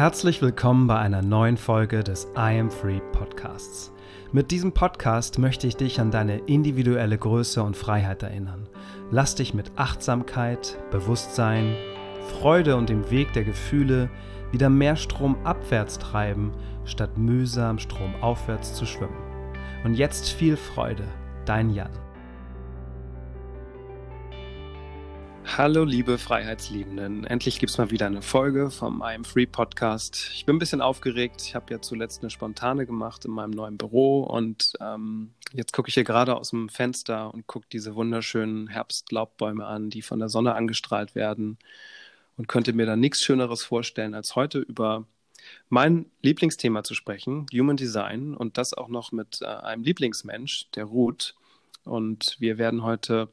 Herzlich willkommen bei einer neuen Folge des I Am Free Podcasts. Mit diesem Podcast möchte ich dich an deine individuelle Größe und Freiheit erinnern. Lass dich mit Achtsamkeit, Bewusstsein, Freude und dem Weg der Gefühle wieder mehr Strom abwärts treiben, statt mühsam Strom aufwärts zu schwimmen. Und jetzt viel Freude, dein Jan. Hallo liebe Freiheitsliebenden, endlich gibt es mal wieder eine Folge vom I Am Free Podcast. Ich bin ein bisschen aufgeregt, ich habe ja zuletzt eine spontane gemacht in meinem neuen Büro und ähm, jetzt gucke ich hier gerade aus dem Fenster und gucke diese wunderschönen Herbstlaubbäume an, die von der Sonne angestrahlt werden und könnte mir da nichts Schöneres vorstellen, als heute über mein Lieblingsthema zu sprechen, Human Design und das auch noch mit äh, einem Lieblingsmensch, der Ruth. Und wir werden heute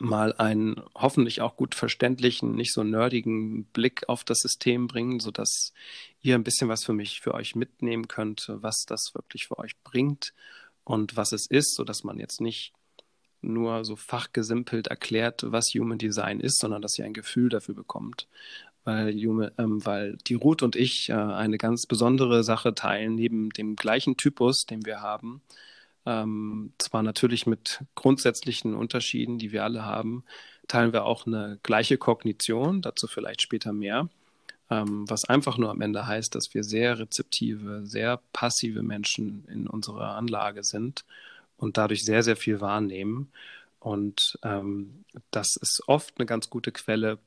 mal einen hoffentlich auch gut verständlichen, nicht so nerdigen Blick auf das System bringen, sodass ihr ein bisschen was für mich, für euch mitnehmen könnt, was das wirklich für euch bringt und was es ist, sodass man jetzt nicht nur so fachgesimpelt erklärt, was Human Design ist, sondern dass ihr ein Gefühl dafür bekommt. Weil, ähm, weil die Ruth und ich äh, eine ganz besondere Sache teilen, neben dem gleichen Typus, den wir haben, ähm, zwar natürlich mit grundsätzlichen Unterschieden, die wir alle haben, teilen wir auch eine gleiche Kognition, dazu vielleicht später mehr, ähm, was einfach nur am Ende heißt, dass wir sehr rezeptive, sehr passive Menschen in unserer Anlage sind und dadurch sehr, sehr viel wahrnehmen. Und ähm, das ist oft eine ganz gute Quelle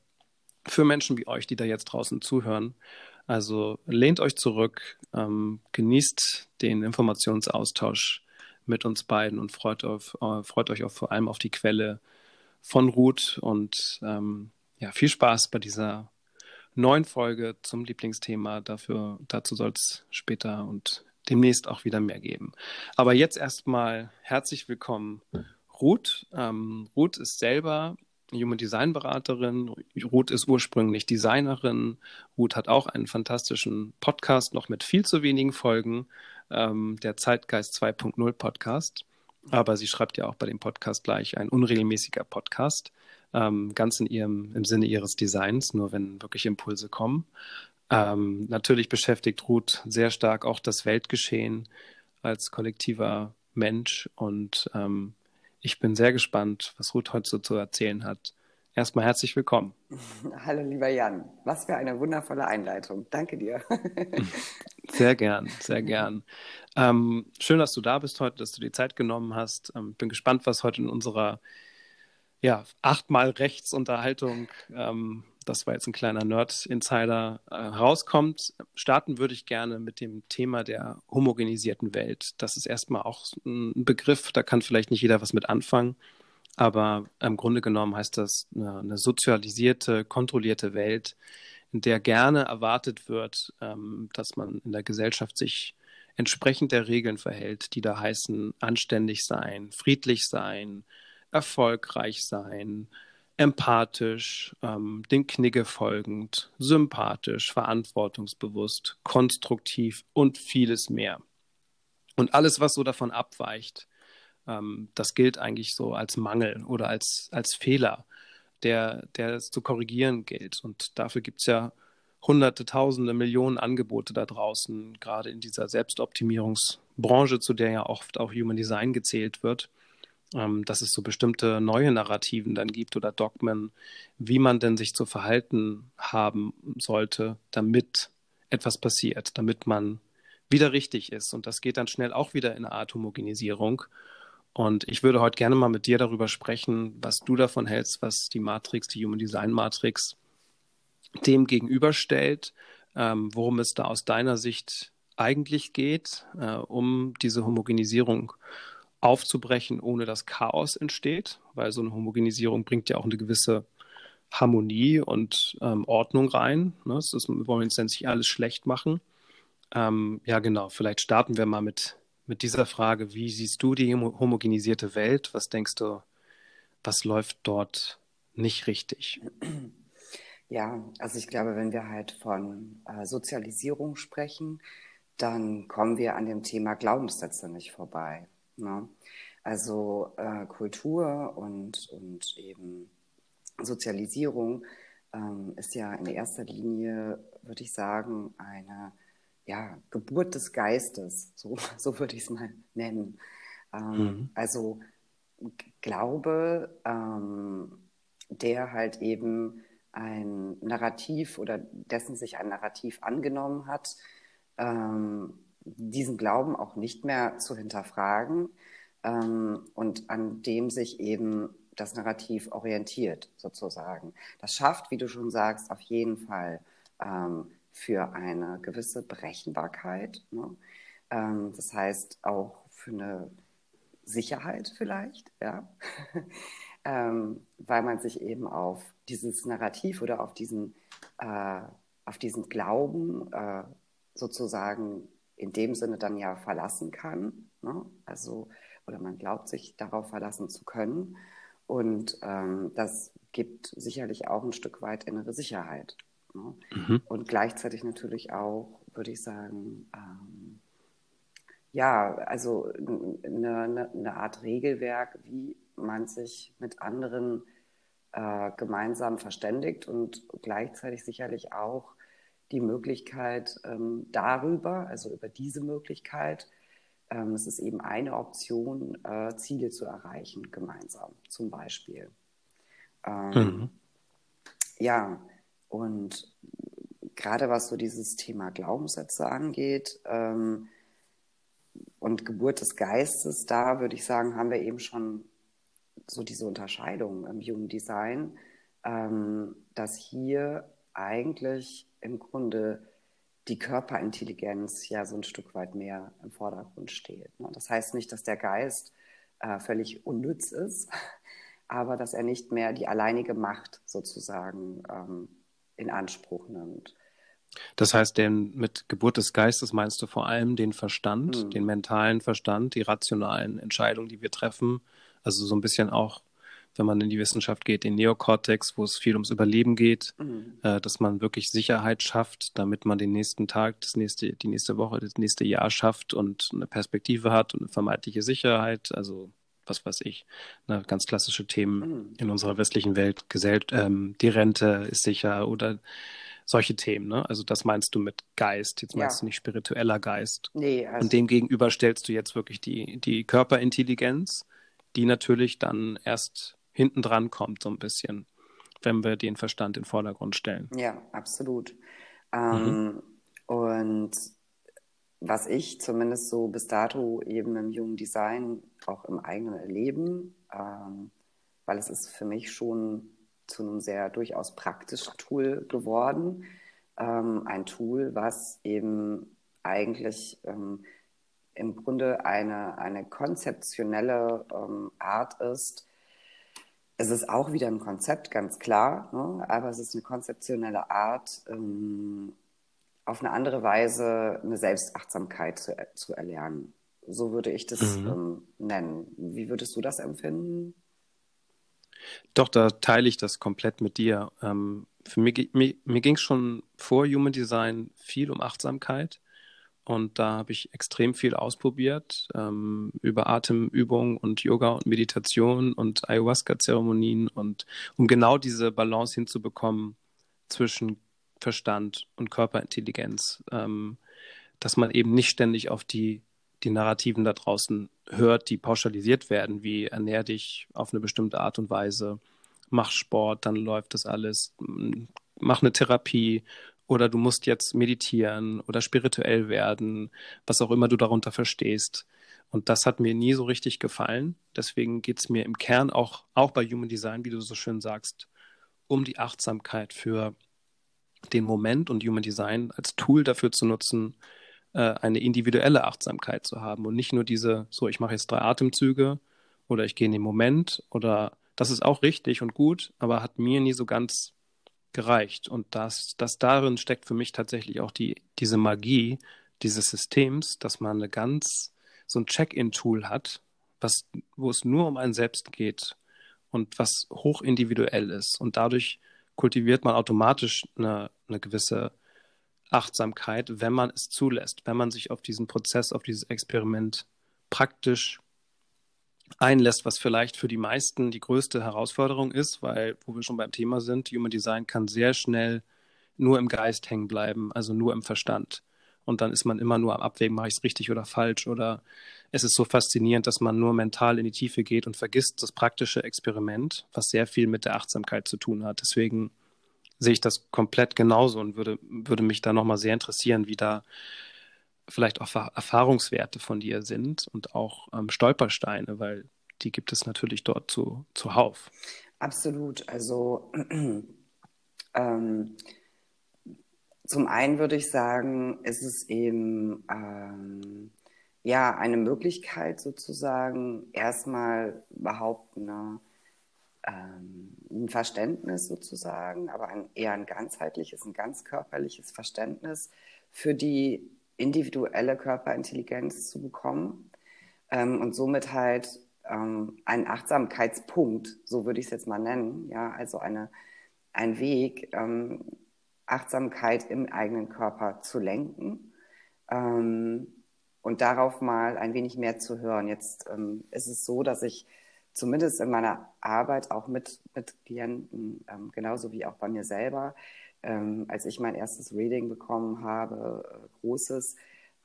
für Menschen wie euch, die da jetzt draußen zuhören. Also lehnt euch zurück, ähm, genießt den Informationsaustausch mit uns beiden und freut, auf, äh, freut euch auch vor allem auf die Quelle von Ruth und ähm, ja, viel Spaß bei dieser neuen Folge zum Lieblingsthema. Dafür, dazu soll es später und demnächst auch wieder mehr geben. Aber jetzt erstmal herzlich willkommen, Ruth. Ähm, Ruth ist selber Human Design Beraterin. Ruth ist ursprünglich Designerin. Ruth hat auch einen fantastischen Podcast, noch mit viel zu wenigen Folgen ähm, der Zeitgeist 2.0 Podcast. Aber sie schreibt ja auch bei dem Podcast gleich ein unregelmäßiger Podcast, ähm, ganz in ihrem, im Sinne ihres Designs, nur wenn wirklich Impulse kommen. Ähm, natürlich beschäftigt Ruth sehr stark auch das Weltgeschehen als kollektiver Mensch und ähm, ich bin sehr gespannt, was Ruth heute so zu erzählen hat. Erstmal herzlich willkommen. Hallo, lieber Jan. Was für eine wundervolle Einleitung. Danke dir. Sehr gern, sehr gern. Ähm, schön, dass du da bist heute, dass du die Zeit genommen hast. Ähm, bin gespannt, was heute in unserer ja, achtmal Rechts-Unterhaltung, ähm, das war jetzt ein kleiner Nerd-Insider, äh, rauskommt. Starten würde ich gerne mit dem Thema der homogenisierten Welt. Das ist erstmal auch ein Begriff, da kann vielleicht nicht jeder was mit anfangen. Aber im Grunde genommen heißt das eine, eine sozialisierte, kontrollierte Welt, in der gerne erwartet wird, ähm, dass man in der Gesellschaft sich entsprechend der Regeln verhält, die da heißen anständig sein, friedlich sein, erfolgreich sein, empathisch, ähm, dem Knigge folgend, sympathisch, verantwortungsbewusst, konstruktiv und vieles mehr. Und alles, was so davon abweicht, ähm, das gilt eigentlich so als Mangel oder als, als Fehler, der, der es zu korrigieren gilt. Und dafür gibt es ja hunderte, tausende, Millionen Angebote da draußen, gerade in dieser Selbstoptimierungsbranche, zu der ja oft auch Human Design gezählt wird, ähm, dass es so bestimmte neue Narrativen dann gibt oder Dogmen, wie man denn sich zu verhalten haben sollte, damit etwas passiert, damit man wieder richtig ist. Und das geht dann schnell auch wieder in eine Art Homogenisierung. Und ich würde heute gerne mal mit dir darüber sprechen, was du davon hältst, was die Matrix, die Human Design Matrix, dem gegenüberstellt, ähm, worum es da aus deiner Sicht eigentlich geht, äh, um diese Homogenisierung aufzubrechen, ohne dass Chaos entsteht, weil so eine Homogenisierung bringt ja auch eine gewisse Harmonie und ähm, Ordnung rein. Ne? Das ist, wir wollen jetzt nicht alles schlecht machen. Ähm, ja, genau. Vielleicht starten wir mal mit mit dieser Frage, wie siehst du die homogenisierte Welt? Was denkst du, was läuft dort nicht richtig? Ja, also ich glaube, wenn wir halt von äh, Sozialisierung sprechen, dann kommen wir an dem Thema Glaubenssätze nicht vorbei. Ne? Also äh, Kultur und, und eben Sozialisierung ähm, ist ja in erster Linie würde ich sagen, eine ja, Geburt des Geistes, so, so würde ich es mal nennen. Ähm, mhm. Also Glaube, ähm, der halt eben ein Narrativ oder dessen sich ein Narrativ angenommen hat, ähm, diesen Glauben auch nicht mehr zu hinterfragen ähm, und an dem sich eben das Narrativ orientiert, sozusagen. Das schafft, wie du schon sagst, auf jeden Fall ähm, für eine gewisse Berechenbarkeit. Ne? Ähm, das heißt auch für eine Sicherheit vielleicht, ja. ähm, weil man sich eben auf dieses Narrativ oder auf diesen, äh, auf diesen Glauben äh, sozusagen in dem Sinne dann ja verlassen kann. Ne? Also, oder man glaubt sich darauf verlassen zu können. Und ähm, das gibt sicherlich auch ein Stück weit innere Sicherheit. Ne? Mhm. Und gleichzeitig natürlich auch, würde ich sagen, ähm, ja, also eine, eine, eine, Art Regelwerk, wie man sich mit anderen äh, gemeinsam verständigt und gleichzeitig sicherlich auch die Möglichkeit ähm, darüber, also über diese Möglichkeit, ähm, es ist eben eine Option, äh, Ziele zu erreichen, gemeinsam zum Beispiel. Ähm, mhm. Ja, und gerade was so dieses Thema Glaubenssätze angeht ähm, und Geburt des Geistes, da würde ich sagen, haben wir eben schon so diese Unterscheidung im Human Design, ähm, dass hier eigentlich im Grunde die Körperintelligenz ja so ein Stück weit mehr im Vordergrund steht. Ne? Das heißt nicht, dass der Geist äh, völlig unnütz ist, aber dass er nicht mehr die alleinige Macht sozusagen ähm, in Anspruch nimmt. Das heißt, denn mit Geburt des Geistes meinst du vor allem den Verstand, hm. den mentalen Verstand, die rationalen Entscheidungen, die wir treffen. Also so ein bisschen auch wenn man in die Wissenschaft geht, den Neokortex, wo es viel ums Überleben geht, mhm. äh, dass man wirklich Sicherheit schafft, damit man den nächsten Tag, das nächste, die nächste Woche, das nächste Jahr schafft und eine Perspektive hat und eine vermeintliche Sicherheit. Also was weiß ich, ne, ganz klassische Themen mhm. in unserer westlichen Welt, Gesell ähm, die Rente ist sicher oder solche Themen. Ne? Also das meinst du mit Geist. Jetzt meinst ja. du nicht spiritueller Geist. Nee, also Und dem gegenüber stellst du jetzt wirklich die, die Körperintelligenz, die natürlich dann erst hinten dran kommt, so ein bisschen, wenn wir den Verstand in den Vordergrund stellen. Ja, absolut. Ähm, mhm. Und was ich zumindest so bis dato eben im jungen Design, auch im eigenen Erleben, ähm, weil es ist für mich schon zu einem sehr durchaus praktischen Tool geworden. Ähm, ein Tool, was eben eigentlich ähm, im Grunde eine, eine konzeptionelle ähm, Art ist, es ist auch wieder ein Konzept, ganz klar, ne? aber es ist eine konzeptionelle Art, ähm, auf eine andere Weise eine Selbstachtsamkeit zu, zu erlernen. So würde ich das mhm. ähm, nennen. Wie würdest du das empfinden? Doch, da teile ich das komplett mit dir. Ähm, für mich, mir, mir ging es schon vor Human Design viel um Achtsamkeit. Und da habe ich extrem viel ausprobiert ähm, über Atemübungen und Yoga und Meditation und Ayahuasca-Zeremonien und um genau diese Balance hinzubekommen zwischen Verstand und Körperintelligenz, ähm, dass man eben nicht ständig auf die, die Narrativen da draußen hört, die pauschalisiert werden, wie ernähr dich auf eine bestimmte Art und Weise, mach Sport, dann läuft das alles, mach eine Therapie oder du musst jetzt meditieren oder spirituell werden, was auch immer du darunter verstehst. Und das hat mir nie so richtig gefallen. Deswegen geht es mir im Kern auch, auch bei Human Design, wie du so schön sagst, um die Achtsamkeit für den Moment und Human Design als Tool dafür zu nutzen, äh, eine individuelle Achtsamkeit zu haben und nicht nur diese, so ich mache jetzt drei Atemzüge oder ich gehe in den Moment oder das ist auch richtig und gut, aber hat mir nie so ganz gereicht. Und das, das darin steckt für mich tatsächlich auch die, diese Magie dieses Systems, dass man eine ganz, so ein Check-in-Tool hat, was, wo es nur um einen selbst geht und was hoch individuell ist. Und dadurch kultiviert man automatisch eine, eine gewisse Achtsamkeit, wenn man es zulässt, wenn man sich auf diesen Prozess, auf dieses Experiment praktisch einlässt, was vielleicht für die meisten die größte Herausforderung ist, weil, wo wir schon beim Thema sind, Human Design kann sehr schnell nur im Geist hängen bleiben, also nur im Verstand. Und dann ist man immer nur am Abwägen, mache ich es richtig oder falsch. Oder es ist so faszinierend, dass man nur mental in die Tiefe geht und vergisst das praktische Experiment, was sehr viel mit der Achtsamkeit zu tun hat. Deswegen sehe ich das komplett genauso und würde, würde mich da nochmal sehr interessieren, wie da vielleicht auch Erfahrungswerte von dir sind und auch ähm, Stolpersteine, weil die gibt es natürlich dort zu, zuhauf. Absolut. Also ähm, zum einen würde ich sagen, ist es eben ähm, ja eine Möglichkeit sozusagen erstmal überhaupt eine, ähm, ein Verständnis sozusagen, aber ein, eher ein ganzheitliches, ein ganz körperliches Verständnis für die individuelle Körperintelligenz zu bekommen ähm, und somit halt ähm, einen Achtsamkeitspunkt, so würde ich es jetzt mal nennen, ja, also eine, ein Weg, ähm, Achtsamkeit im eigenen Körper zu lenken ähm, und darauf mal ein wenig mehr zu hören. Jetzt ähm, ist es so, dass ich zumindest in meiner Arbeit auch mit, mit Klienten, ähm, genauso wie auch bei mir selber, ähm, als ich mein erstes Reading bekommen habe, äh, großes,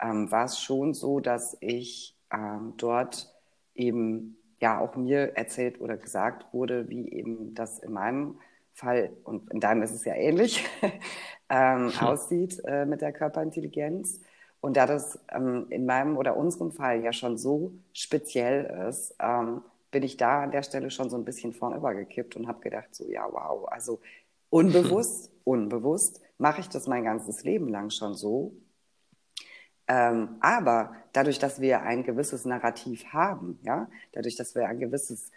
ähm, war es schon so, dass ich ähm, dort eben ja auch mir erzählt oder gesagt wurde, wie eben das in meinem Fall, und in deinem ist es ja ähnlich, ähm, hm. aussieht äh, mit der Körperintelligenz. Und da das ähm, in meinem oder unserem Fall ja schon so speziell ist, ähm, bin ich da an der Stelle schon so ein bisschen vornübergekippt und habe gedacht, so ja, wow, also unbewusst, unbewusst mache ich das mein ganzes Leben lang schon so. Ähm, aber dadurch, dass wir ein gewisses Narrativ haben, ja, dadurch, dass wir ein gewisses,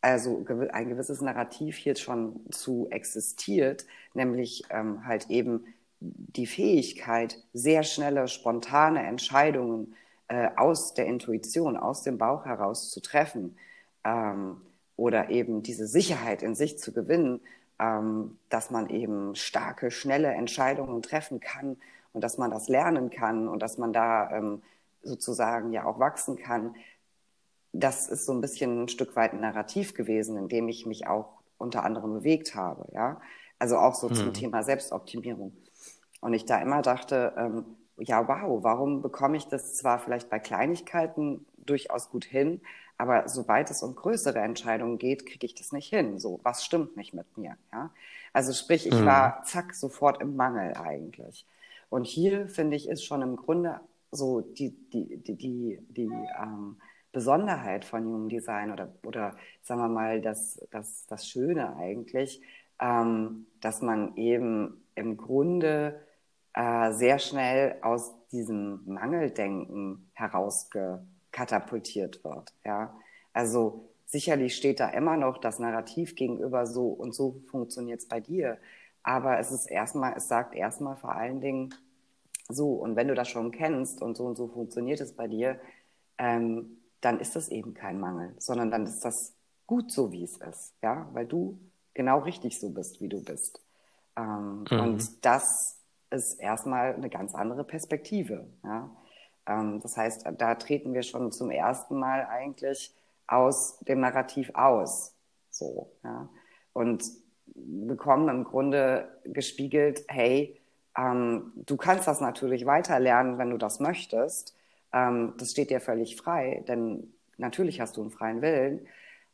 also ein gewisses Narrativ hier schon zu existiert, nämlich ähm, halt eben die Fähigkeit, sehr schnelle, spontane Entscheidungen äh, aus der Intuition, aus dem Bauch heraus zu treffen ähm, oder eben diese Sicherheit in sich zu gewinnen, ähm, dass man eben starke, schnelle Entscheidungen treffen kann und dass man das lernen kann und dass man da ähm, sozusagen ja auch wachsen kann. Das ist so ein bisschen ein Stück weit ein Narrativ gewesen, in dem ich mich auch unter anderem bewegt habe, ja. Also auch so mhm. zum Thema Selbstoptimierung. Und ich da immer dachte, ähm, ja, wow, warum bekomme ich das zwar vielleicht bei Kleinigkeiten durchaus gut hin, aber sobald es um größere Entscheidungen geht, kriege ich das nicht hin. So, was stimmt nicht mit mir? Ja? Also sprich, ich mhm. war zack sofort im Mangel eigentlich. Und hier finde ich ist schon im Grunde so die die die die, die ähm, Besonderheit von Human Design oder oder sagen wir mal das das das Schöne eigentlich, ähm, dass man eben im Grunde äh, sehr schnell aus diesem Mangeldenken herausgekatapultiert wird. Ja? Also sicherlich steht da immer noch das Narrativ gegenüber so und so funktioniert es bei dir. Aber es ist erstmal, es sagt erstmal vor allen Dingen so, und wenn du das schon kennst und so und so funktioniert es bei dir, ähm, dann ist das eben kein Mangel, sondern dann ist das gut so, wie es ist, ja, weil du genau richtig so bist, wie du bist. Ähm, mhm. Und das ist erstmal eine ganz andere Perspektive. Ja? Ähm, das heißt, da treten wir schon zum ersten Mal eigentlich aus dem Narrativ aus. So, ja? Und bekommen im Grunde gespiegelt, hey, ähm, du kannst das natürlich weiterlernen, wenn du das möchtest. Ähm, das steht dir völlig frei, denn natürlich hast du einen freien Willen,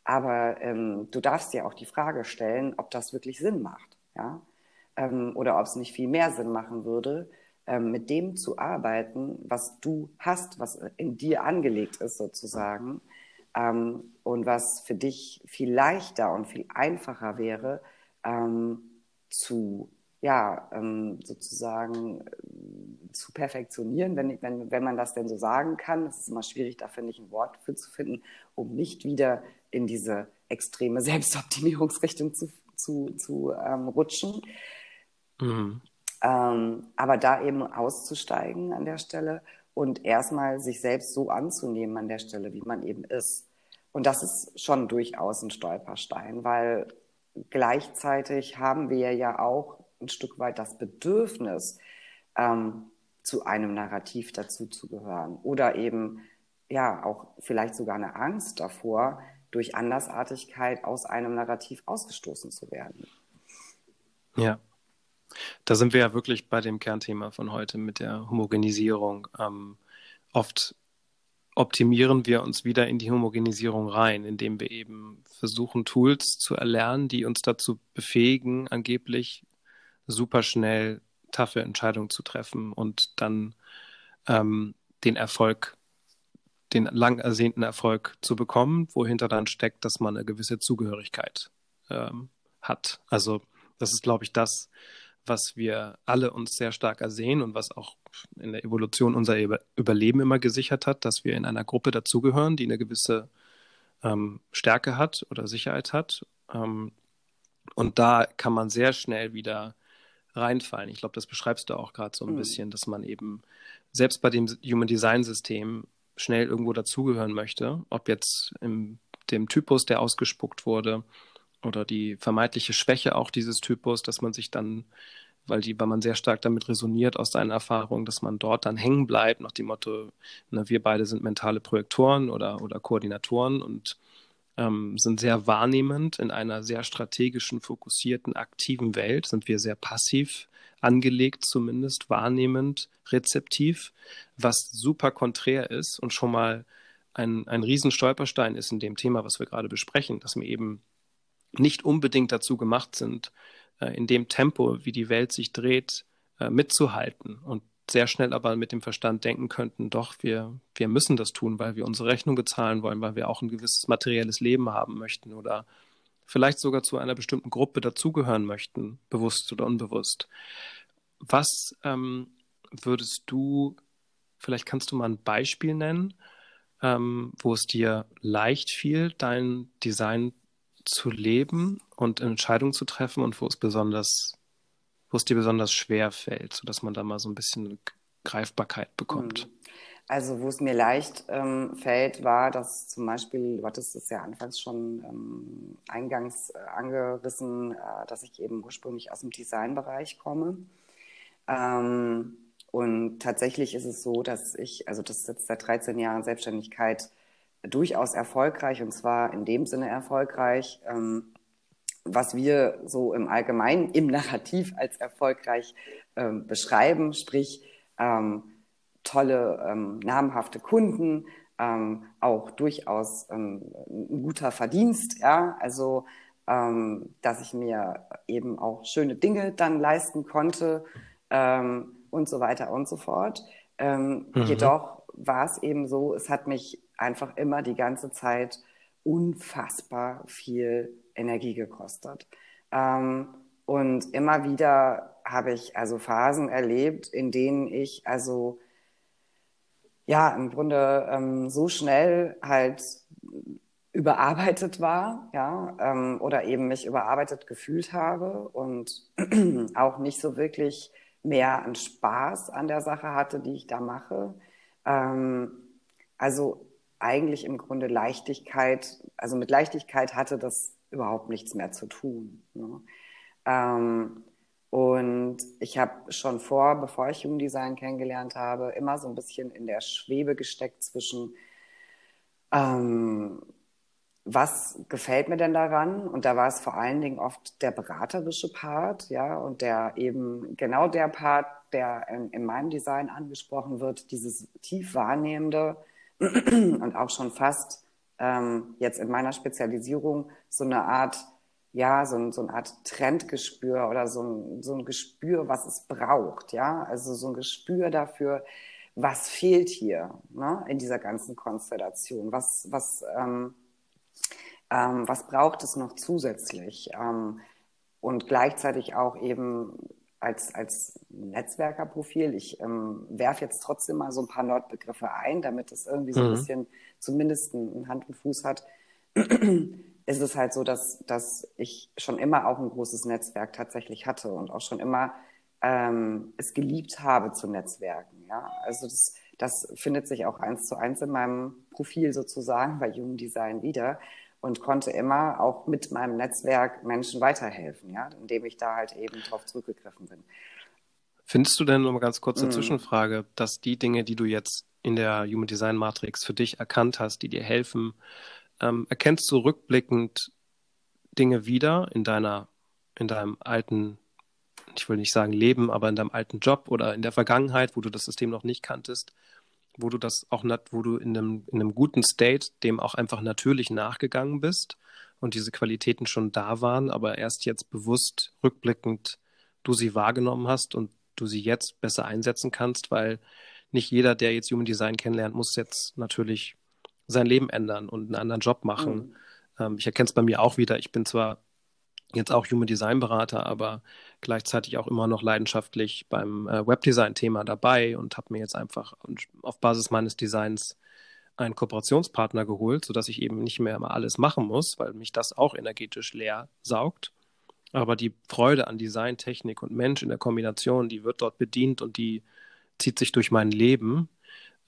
aber ähm, du darfst dir auch die Frage stellen, ob das wirklich Sinn macht. Ja? ähm, oder ob es nicht viel mehr Sinn machen würde, mit dem zu arbeiten, was du hast, was in dir angelegt ist sozusagen ähm, und was für dich viel leichter und viel einfacher wäre ähm, zu ja, ähm, sozusagen äh, zu perfektionieren, wenn, wenn, wenn man das denn so sagen kann. Es ist immer schwierig, da finde ich ein Wort für zu finden, um nicht wieder in diese extreme Selbstoptimierungsrichtung zu, zu, zu ähm, rutschen. Mhm. Ähm, aber da eben auszusteigen an der Stelle und erstmal sich selbst so anzunehmen an der Stelle, wie man eben ist. Und das ist schon durchaus ein Stolperstein, weil gleichzeitig haben wir ja auch ein Stück weit das Bedürfnis, ähm, zu einem Narrativ dazuzugehören oder eben ja auch vielleicht sogar eine Angst davor, durch Andersartigkeit aus einem Narrativ ausgestoßen zu werden. Ja. Da sind wir ja wirklich bei dem Kernthema von heute mit der Homogenisierung. Ähm, oft optimieren wir uns wieder in die Homogenisierung rein, indem wir eben versuchen, Tools zu erlernen, die uns dazu befähigen, angeblich super schnell taffe Entscheidungen zu treffen und dann ähm, den Erfolg, den lang ersehnten Erfolg zu bekommen, wohinter dann steckt, dass man eine gewisse Zugehörigkeit ähm, hat. Also das ist, glaube ich, das, was wir alle uns sehr stark ersehen und was auch in der Evolution unser Überleben immer gesichert hat, dass wir in einer Gruppe dazugehören, die eine gewisse ähm, Stärke hat oder Sicherheit hat. Ähm, und da kann man sehr schnell wieder reinfallen. Ich glaube, das beschreibst du auch gerade so ein mhm. bisschen, dass man eben selbst bei dem Human Design System schnell irgendwo dazugehören möchte, ob jetzt im dem Typus, der ausgespuckt wurde, oder die vermeintliche Schwäche auch dieses Typus, dass man sich dann, weil die, weil man sehr stark damit resoniert aus seinen Erfahrungen, dass man dort dann hängen bleibt, nach dem Motto, ne, wir beide sind mentale Projektoren oder, oder Koordinatoren und ähm, sind sehr wahrnehmend in einer sehr strategischen, fokussierten, aktiven Welt, sind wir sehr passiv angelegt, zumindest wahrnehmend, rezeptiv, was super konträr ist und schon mal ein, ein Riesenstolperstein ist in dem Thema, was wir gerade besprechen, dass wir eben nicht unbedingt dazu gemacht sind, äh, in dem Tempo, wie die Welt sich dreht, äh, mitzuhalten und sehr schnell aber mit dem Verstand denken könnten, doch, wir, wir müssen das tun, weil wir unsere Rechnung bezahlen wollen, weil wir auch ein gewisses materielles Leben haben möchten oder vielleicht sogar zu einer bestimmten Gruppe dazugehören möchten, bewusst oder unbewusst. Was ähm, würdest du, vielleicht kannst du mal ein Beispiel nennen, ähm, wo es dir leicht fiel, dein Design zu leben und Entscheidungen zu treffen und wo es besonders, wo es dir besonders schwer fällt, sodass man da mal so ein bisschen Greifbarkeit bekommt? Hm. Also wo es mir leicht ähm, fällt, war, dass zum Beispiel, du hattest es ja anfangs schon ähm, eingangs äh, angerissen, äh, dass ich eben ursprünglich aus dem Designbereich komme. Ähm, und tatsächlich ist es so, dass ich, also das ist jetzt seit 13 Jahren Selbstständigkeit, durchaus erfolgreich und zwar in dem Sinne erfolgreich, ähm, was wir so im Allgemeinen im Narrativ als erfolgreich ähm, beschreiben, sprich ähm, tolle, ähm, namhafte Kunden, ähm, auch durchaus ähm, ein guter Verdienst, ja, also dass ich mir eben auch schöne Dinge dann leisten konnte und so weiter und so fort. Mhm. Jedoch war es eben so, es hat mich einfach immer die ganze Zeit unfassbar viel Energie gekostet. Ähm, und immer wieder habe ich also Phasen erlebt, in denen ich also ja im Grunde ähm, so schnell halt überarbeitet war, ja, ähm, oder eben mich überarbeitet gefühlt habe und auch nicht so wirklich mehr an Spaß an der Sache hatte, die ich da mache. Ähm, also eigentlich im Grunde Leichtigkeit, also mit Leichtigkeit hatte das überhaupt nichts mehr zu tun. Ne? Ähm, und ich habe schon vor, bevor ich Jugenddesign kennengelernt habe, immer so ein bisschen in der Schwebe gesteckt zwischen, ähm, was gefällt mir denn daran? Und da war es vor allen Dingen oft der beraterische Part, ja, und der eben genau der Part, der in, in meinem Design angesprochen wird, dieses tief wahrnehmende, und auch schon fast ähm, jetzt in meiner Spezialisierung so eine Art, ja, so, so eine Art Trendgespür oder so ein, so ein Gespür, was es braucht, ja, also so ein Gespür dafür, was fehlt hier ne, in dieser ganzen Konstellation, was, was, ähm, ähm, was braucht es noch zusätzlich? Ähm, und gleichzeitig auch eben als, als Netzwerkerprofil. Ich ähm, werfe jetzt trotzdem mal so ein paar Nordbegriffe ein, damit es irgendwie so ein mhm. bisschen zumindest einen Hand und Fuß hat. ist es halt so, dass, dass ich schon immer auch ein großes Netzwerk tatsächlich hatte und auch schon immer ähm, es geliebt habe zu Netzwerken. Ja? Also das, das findet sich auch eins zu eins in meinem Profil sozusagen bei Human Design wieder und konnte immer auch mit meinem Netzwerk Menschen weiterhelfen, ja, indem ich da halt eben drauf zurückgegriffen bin. Findest du denn, nur mal ganz kurze mm. Zwischenfrage, dass die Dinge, die du jetzt in der Human Design Matrix für dich erkannt hast, die dir helfen, ähm, erkennst du rückblickend Dinge wieder in deiner, in deinem alten ich will nicht sagen Leben, aber in deinem alten Job oder in der Vergangenheit, wo du das System noch nicht kanntest, wo du das auch, wo du in einem, in einem guten State dem auch einfach natürlich nachgegangen bist und diese Qualitäten schon da waren, aber erst jetzt bewusst rückblickend du sie wahrgenommen hast und du sie jetzt besser einsetzen kannst, weil nicht jeder, der jetzt Human Design kennenlernt, muss jetzt natürlich sein Leben ändern und einen anderen Job machen. Mhm. Ähm, ich erkenne es bei mir auch wieder. Ich bin zwar jetzt auch Human Design Berater, aber gleichzeitig auch immer noch leidenschaftlich beim äh, Webdesign-Thema dabei und habe mir jetzt einfach auf Basis meines Designs einen Kooperationspartner geholt, sodass ich eben nicht mehr immer alles machen muss, weil mich das auch energetisch leer saugt. Aber die Freude an Design, Technik und Mensch in der Kombination, die wird dort bedient und die zieht sich durch mein Leben.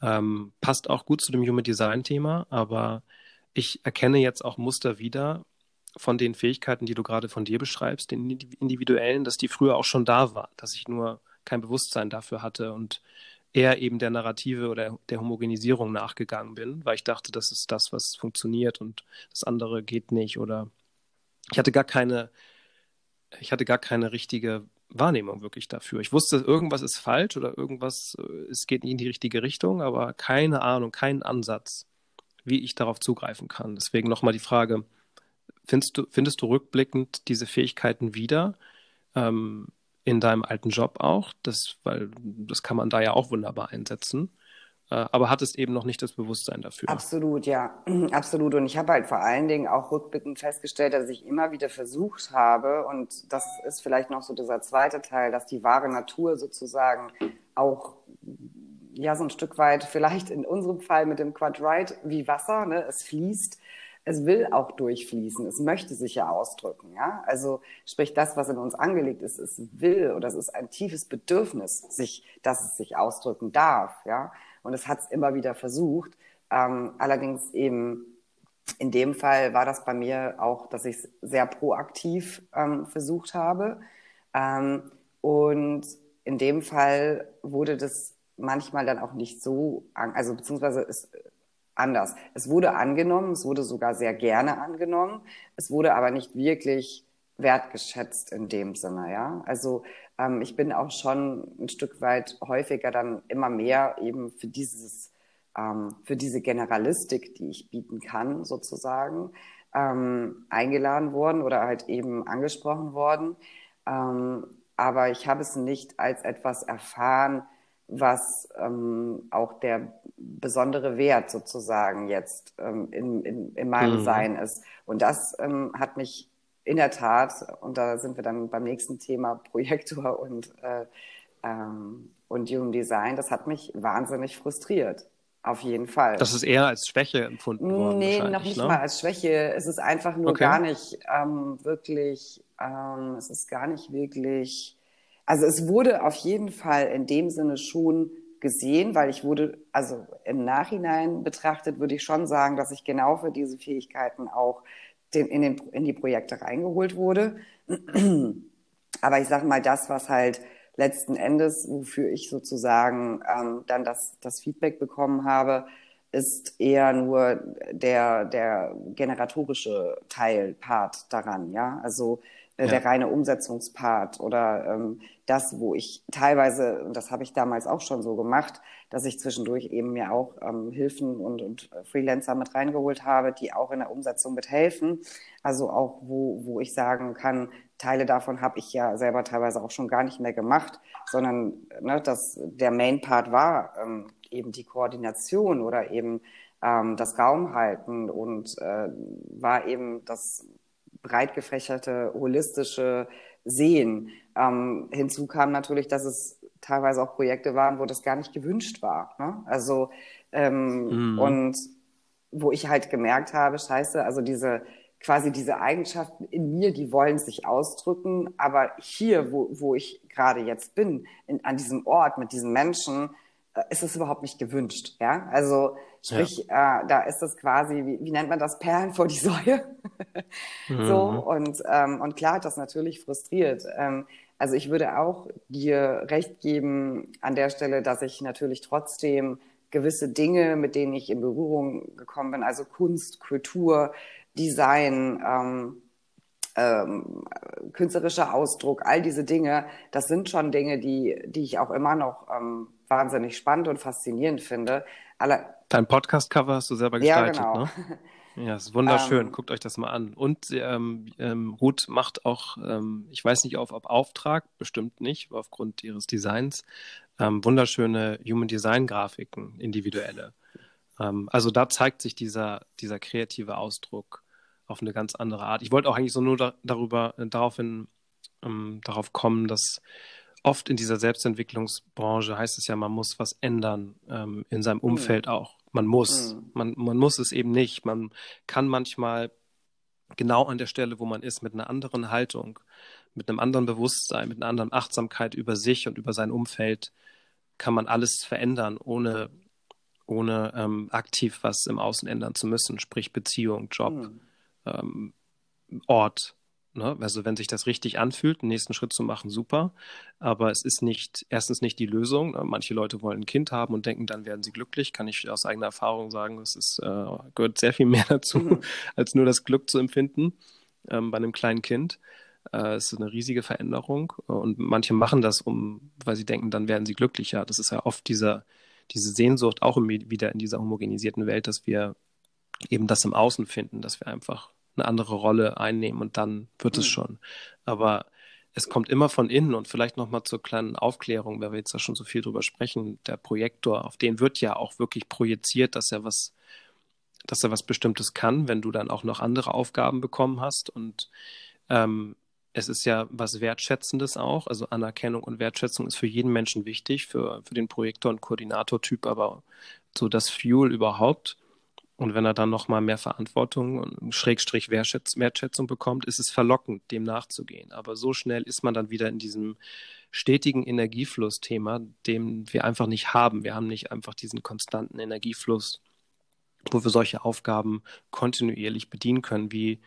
Ähm, passt auch gut zu dem Human Design Thema, aber ich erkenne jetzt auch Muster wieder von den Fähigkeiten, die du gerade von dir beschreibst, den individuellen, dass die früher auch schon da waren, dass ich nur kein Bewusstsein dafür hatte und eher eben der Narrative oder der Homogenisierung nachgegangen bin, weil ich dachte, das ist das, was funktioniert und das andere geht nicht oder ich hatte gar keine, ich hatte gar keine richtige Wahrnehmung wirklich dafür. Ich wusste, irgendwas ist falsch oder irgendwas, äh, es geht nicht in die richtige Richtung, aber keine Ahnung, keinen Ansatz, wie ich darauf zugreifen kann. Deswegen nochmal die Frage, findest du, findest du rückblickend diese Fähigkeiten wieder? Ähm, in deinem alten Job auch, das, weil das kann man da ja auch wunderbar einsetzen. Äh, aber hattest eben noch nicht das Bewusstsein dafür. Absolut, ja, absolut. Und ich habe halt vor allen Dingen auch rückblickend festgestellt, dass ich immer wieder versucht habe, und das ist vielleicht noch so dieser zweite Teil, dass die wahre Natur sozusagen auch ja so ein Stück weit vielleicht in unserem Fall mit dem Quadrite wie Wasser, ne, es fließt es will auch durchfließen, es möchte sich ja ausdrücken, ja. Also sprich das, was in uns angelegt ist, es will oder es ist ein tiefes Bedürfnis, sich, dass es sich ausdrücken darf, ja. Und es hat es immer wieder versucht. Ähm, allerdings eben in dem Fall war das bei mir auch, dass ich es sehr proaktiv ähm, versucht habe. Ähm, und in dem Fall wurde das manchmal dann auch nicht so, also beziehungsweise es anders. Es wurde angenommen, es wurde sogar sehr gerne angenommen, es wurde aber nicht wirklich wertgeschätzt in dem Sinne, ja. Also ähm, ich bin auch schon ein Stück weit häufiger dann immer mehr eben für dieses, ähm, für diese Generalistik, die ich bieten kann, sozusagen, ähm, eingeladen worden oder halt eben angesprochen worden. Ähm, aber ich habe es nicht als etwas erfahren, was ähm, auch der besondere Wert sozusagen jetzt ähm, in, in, in meinem mhm. Sein ist. Und das ähm, hat mich in der Tat, und da sind wir dann beim nächsten Thema Projektor und, äh, ähm, und Human Design, das hat mich wahnsinnig frustriert. Auf jeden Fall. Das ist eher als Schwäche empfunden worden. Nee, noch nicht ne? mal als Schwäche. Es ist einfach nur okay. gar nicht ähm, wirklich, ähm, es ist gar nicht wirklich also es wurde auf jeden Fall in dem Sinne schon gesehen, weil ich wurde, also im Nachhinein betrachtet, würde ich schon sagen, dass ich genau für diese Fähigkeiten auch den, in, den, in die Projekte reingeholt wurde. Aber ich sage mal, das, was halt letzten Endes, wofür ich sozusagen ähm, dann das, das Feedback bekommen habe, ist eher nur der, der generatorische Teil, Part daran, ja. Also äh, ja. der reine Umsetzungspart oder ähm, das, wo ich teilweise, und das habe ich damals auch schon so gemacht, dass ich zwischendurch eben mir auch ähm, Hilfen und, und Freelancer mit reingeholt habe, die auch in der Umsetzung mithelfen. Also auch, wo, wo ich sagen kann, Teile davon habe ich ja selber teilweise auch schon gar nicht mehr gemacht, sondern ne, dass der Main-Part war ähm, eben die Koordination oder eben ähm, das Raumhalten und äh, war eben das breit gefächerte, holistische Sehen. Ähm, hinzu kam natürlich, dass es teilweise auch Projekte waren, wo das gar nicht gewünscht war. Ne? Also ähm, mhm. und wo ich halt gemerkt habe, scheiße, also diese quasi diese Eigenschaften in mir, die wollen sich ausdrücken, aber hier, wo, wo ich gerade jetzt bin, in, an diesem Ort mit diesen Menschen, äh, ist es überhaupt nicht gewünscht. Ja, also sprich, ja. äh, da ist es quasi, wie, wie nennt man das, Perlen vor die Säue. mhm. So und ähm, und klar hat das natürlich frustriert. Ähm, also ich würde auch dir recht geben an der Stelle, dass ich natürlich trotzdem gewisse Dinge, mit denen ich in Berührung gekommen bin, also Kunst, Kultur, Design, ähm, ähm, künstlerischer Ausdruck, all diese Dinge, das sind schon Dinge, die, die ich auch immer noch ähm, wahnsinnig spannend und faszinierend finde. Alle Dein Podcast-Cover hast du selber gestaltet, ja, genau. ne? Ja, ist wunderschön. Ähm, Guckt euch das mal an. Und ähm, ähm, Ruth macht auch, ähm, ich weiß nicht auf, ob Auftrag, bestimmt nicht, aufgrund ihres Designs, ähm, wunderschöne Human Design Grafiken, individuelle. Ähm, also da zeigt sich dieser, dieser kreative Ausdruck auf eine ganz andere Art. Ich wollte auch eigentlich so nur da, darüber, äh, daraufhin, darauf kommen, dass oft in dieser Selbstentwicklungsbranche heißt es ja, man muss was ändern ähm, in seinem mhm. Umfeld mhm. auch. Man muss. Mhm. Man, man muss es eben nicht. Man kann manchmal genau an der Stelle, wo man ist, mit einer anderen Haltung, mit einem anderen Bewusstsein, mit einer anderen Achtsamkeit über sich und über sein Umfeld, kann man alles verändern, ohne ohne ähm, aktiv was im Außen ändern zu müssen, sprich Beziehung, Job, mhm. ähm, Ort. Ne? Also wenn sich das richtig anfühlt, den nächsten Schritt zu machen, super. Aber es ist nicht, erstens nicht die Lösung. Ne? Manche Leute wollen ein Kind haben und denken, dann werden sie glücklich. Kann ich aus eigener Erfahrung sagen, es ist, äh, gehört sehr viel mehr dazu, mhm. als nur das Glück zu empfinden ähm, bei einem kleinen Kind. Äh, es ist eine riesige Veränderung. Und manche machen das, um, weil sie denken, dann werden sie glücklicher. Das ist ja oft dieser diese Sehnsucht auch wieder in dieser homogenisierten Welt, dass wir eben das im Außen finden, dass wir einfach eine andere Rolle einnehmen und dann wird mhm. es schon. Aber es kommt immer von innen und vielleicht nochmal zur kleinen Aufklärung, weil wir jetzt da schon so viel drüber sprechen, der Projektor, auf den wird ja auch wirklich projiziert, dass er was, dass er was Bestimmtes kann, wenn du dann auch noch andere Aufgaben bekommen hast und ähm, es ist ja was Wertschätzendes auch. Also Anerkennung und Wertschätzung ist für jeden Menschen wichtig, für, für den Projektor- und Koordinatortyp, aber so das Fuel überhaupt. Und wenn er dann nochmal mehr Verantwortung und Schrägstrich Wertschätz Wertschätzung bekommt, ist es verlockend, dem nachzugehen. Aber so schnell ist man dann wieder in diesem stetigen Energiefluss-Thema, den wir einfach nicht haben. Wir haben nicht einfach diesen konstanten Energiefluss, wo wir solche Aufgaben kontinuierlich bedienen können, wie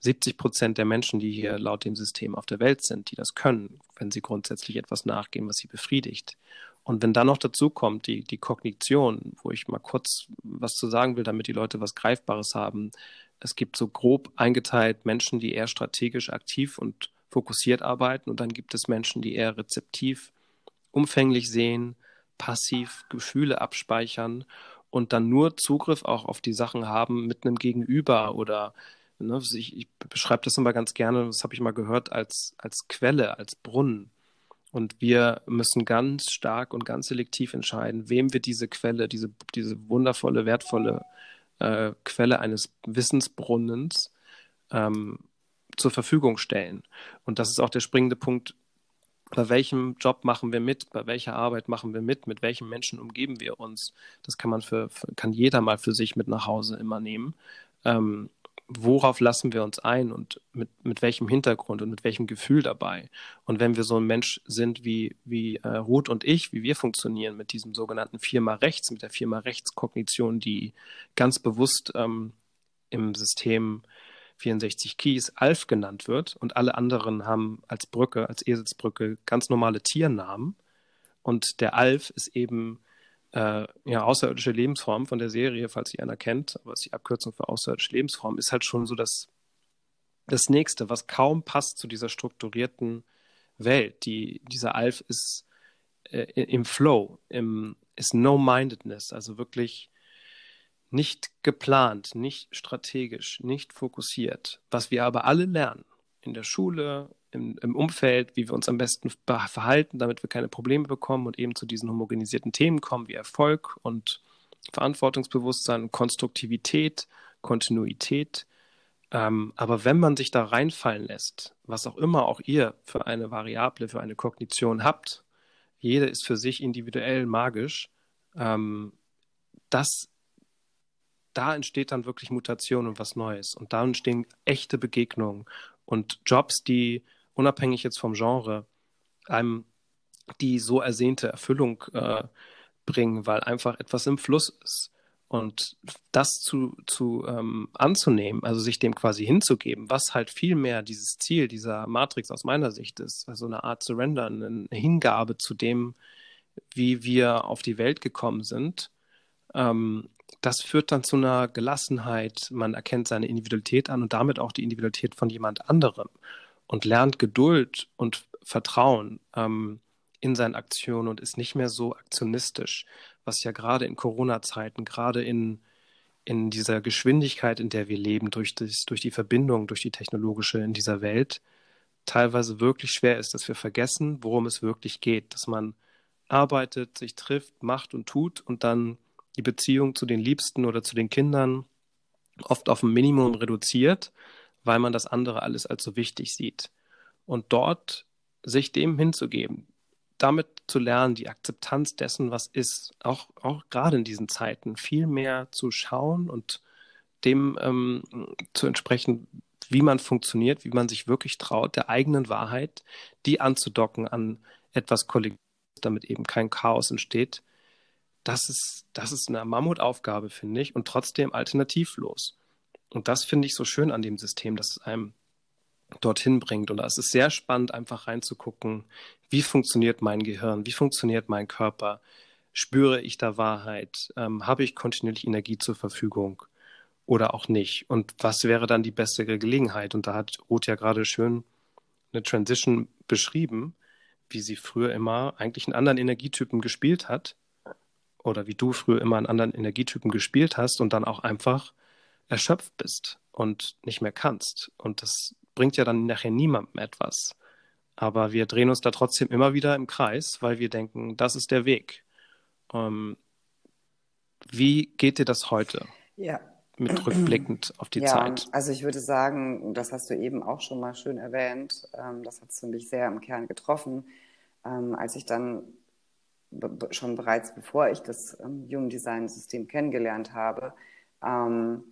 70 Prozent der Menschen, die hier laut dem System auf der Welt sind, die das können, wenn sie grundsätzlich etwas nachgehen, was sie befriedigt. Und wenn dann noch dazu kommt die, die Kognition, wo ich mal kurz was zu sagen will, damit die Leute was Greifbares haben. Es gibt so grob eingeteilt Menschen, die eher strategisch aktiv und fokussiert arbeiten und dann gibt es Menschen, die eher rezeptiv, umfänglich sehen, passiv Gefühle abspeichern und dann nur Zugriff auch auf die Sachen haben mit einem Gegenüber oder Ne, ich, ich beschreibe das immer ganz gerne, das habe ich mal gehört, als, als Quelle, als Brunnen. Und wir müssen ganz stark und ganz selektiv entscheiden, wem wir diese Quelle, diese, diese wundervolle, wertvolle äh, Quelle eines Wissensbrunnens ähm, zur Verfügung stellen. Und das ist auch der springende Punkt, bei welchem Job machen wir mit, bei welcher Arbeit machen wir mit, mit welchen Menschen umgeben wir uns. Das kann man für, für kann jeder mal für sich mit nach Hause immer nehmen. Ähm, worauf lassen wir uns ein und mit, mit welchem Hintergrund und mit welchem Gefühl dabei. Und wenn wir so ein Mensch sind wie, wie äh, Ruth und ich, wie wir funktionieren mit diesem sogenannten Firma Rechts, mit der Firma Rechtskognition, die ganz bewusst ähm, im System 64 Keys Alf genannt wird und alle anderen haben als Brücke, als Eselsbrücke ganz normale Tiernamen. Und der Alf ist eben äh, ja, außerirdische Lebensform von der Serie, falls sie einer kennt, aber ist die Abkürzung für außerirdische Lebensform, ist halt schon so das, das Nächste, was kaum passt zu dieser strukturierten Welt. Die, dieser Alf ist äh, im Flow, im, ist No-Mindedness, also wirklich nicht geplant, nicht strategisch, nicht fokussiert. Was wir aber alle lernen, in der Schule, im, im Umfeld, wie wir uns am besten verhalten, damit wir keine Probleme bekommen und eben zu diesen homogenisierten Themen kommen wie Erfolg und Verantwortungsbewusstsein, Konstruktivität, Kontinuität. Ähm, aber wenn man sich da reinfallen lässt, was auch immer auch ihr für eine Variable, für eine Kognition habt, jede ist für sich individuell magisch, ähm, das, da entsteht dann wirklich Mutation und was Neues. Und da entstehen echte Begegnungen und Jobs, die unabhängig jetzt vom Genre, einem die so ersehnte Erfüllung äh, bringen, weil einfach etwas im Fluss ist. Und das zu, zu ähm, anzunehmen, also sich dem quasi hinzugeben, was halt viel mehr dieses Ziel dieser Matrix aus meiner Sicht ist, also eine Art Surrender, eine Hingabe zu dem, wie wir auf die Welt gekommen sind, ähm, das führt dann zu einer Gelassenheit. Man erkennt seine Individualität an und damit auch die Individualität von jemand anderem und lernt Geduld und Vertrauen ähm, in seinen Aktionen und ist nicht mehr so aktionistisch, was ja gerade in Corona-Zeiten, gerade in, in dieser Geschwindigkeit, in der wir leben, durch, das, durch die Verbindung, durch die technologische in dieser Welt, teilweise wirklich schwer ist, dass wir vergessen, worum es wirklich geht, dass man arbeitet, sich trifft, macht und tut und dann die Beziehung zu den Liebsten oder zu den Kindern oft auf ein Minimum reduziert, weil man das andere alles als so wichtig sieht. Und dort sich dem hinzugeben, damit zu lernen, die Akzeptanz dessen, was ist, auch, auch gerade in diesen Zeiten, viel mehr zu schauen und dem ähm, zu entsprechen, wie man funktioniert, wie man sich wirklich traut, der eigenen Wahrheit, die anzudocken an etwas Kollektives, damit eben kein Chaos entsteht. Das ist, das ist eine Mammutaufgabe, finde ich, und trotzdem alternativlos. Und das finde ich so schön an dem System, dass es einem dorthin bringt. Und es ist sehr spannend, einfach reinzugucken, wie funktioniert mein Gehirn, wie funktioniert mein Körper, spüre ich da Wahrheit, ähm, habe ich kontinuierlich Energie zur Verfügung oder auch nicht. Und was wäre dann die bessere Gelegenheit? Und da hat Ruth ja gerade schön eine Transition beschrieben, wie sie früher immer eigentlich einen anderen Energietypen gespielt hat oder wie du früher immer einen anderen Energietypen gespielt hast und dann auch einfach erschöpft bist und nicht mehr kannst. Und das bringt ja dann nachher niemandem etwas. Aber wir drehen uns da trotzdem immer wieder im Kreis, weil wir denken, das ist der Weg. Ähm, wie geht dir das heute? Ja. Mit rückblickend auf die ja, Zeit. Also ich würde sagen, das hast du eben auch schon mal schön erwähnt, ähm, das hat es für mich sehr im Kern getroffen, ähm, als ich dann schon bereits bevor ich das ähm, Design System kennengelernt habe, ähm,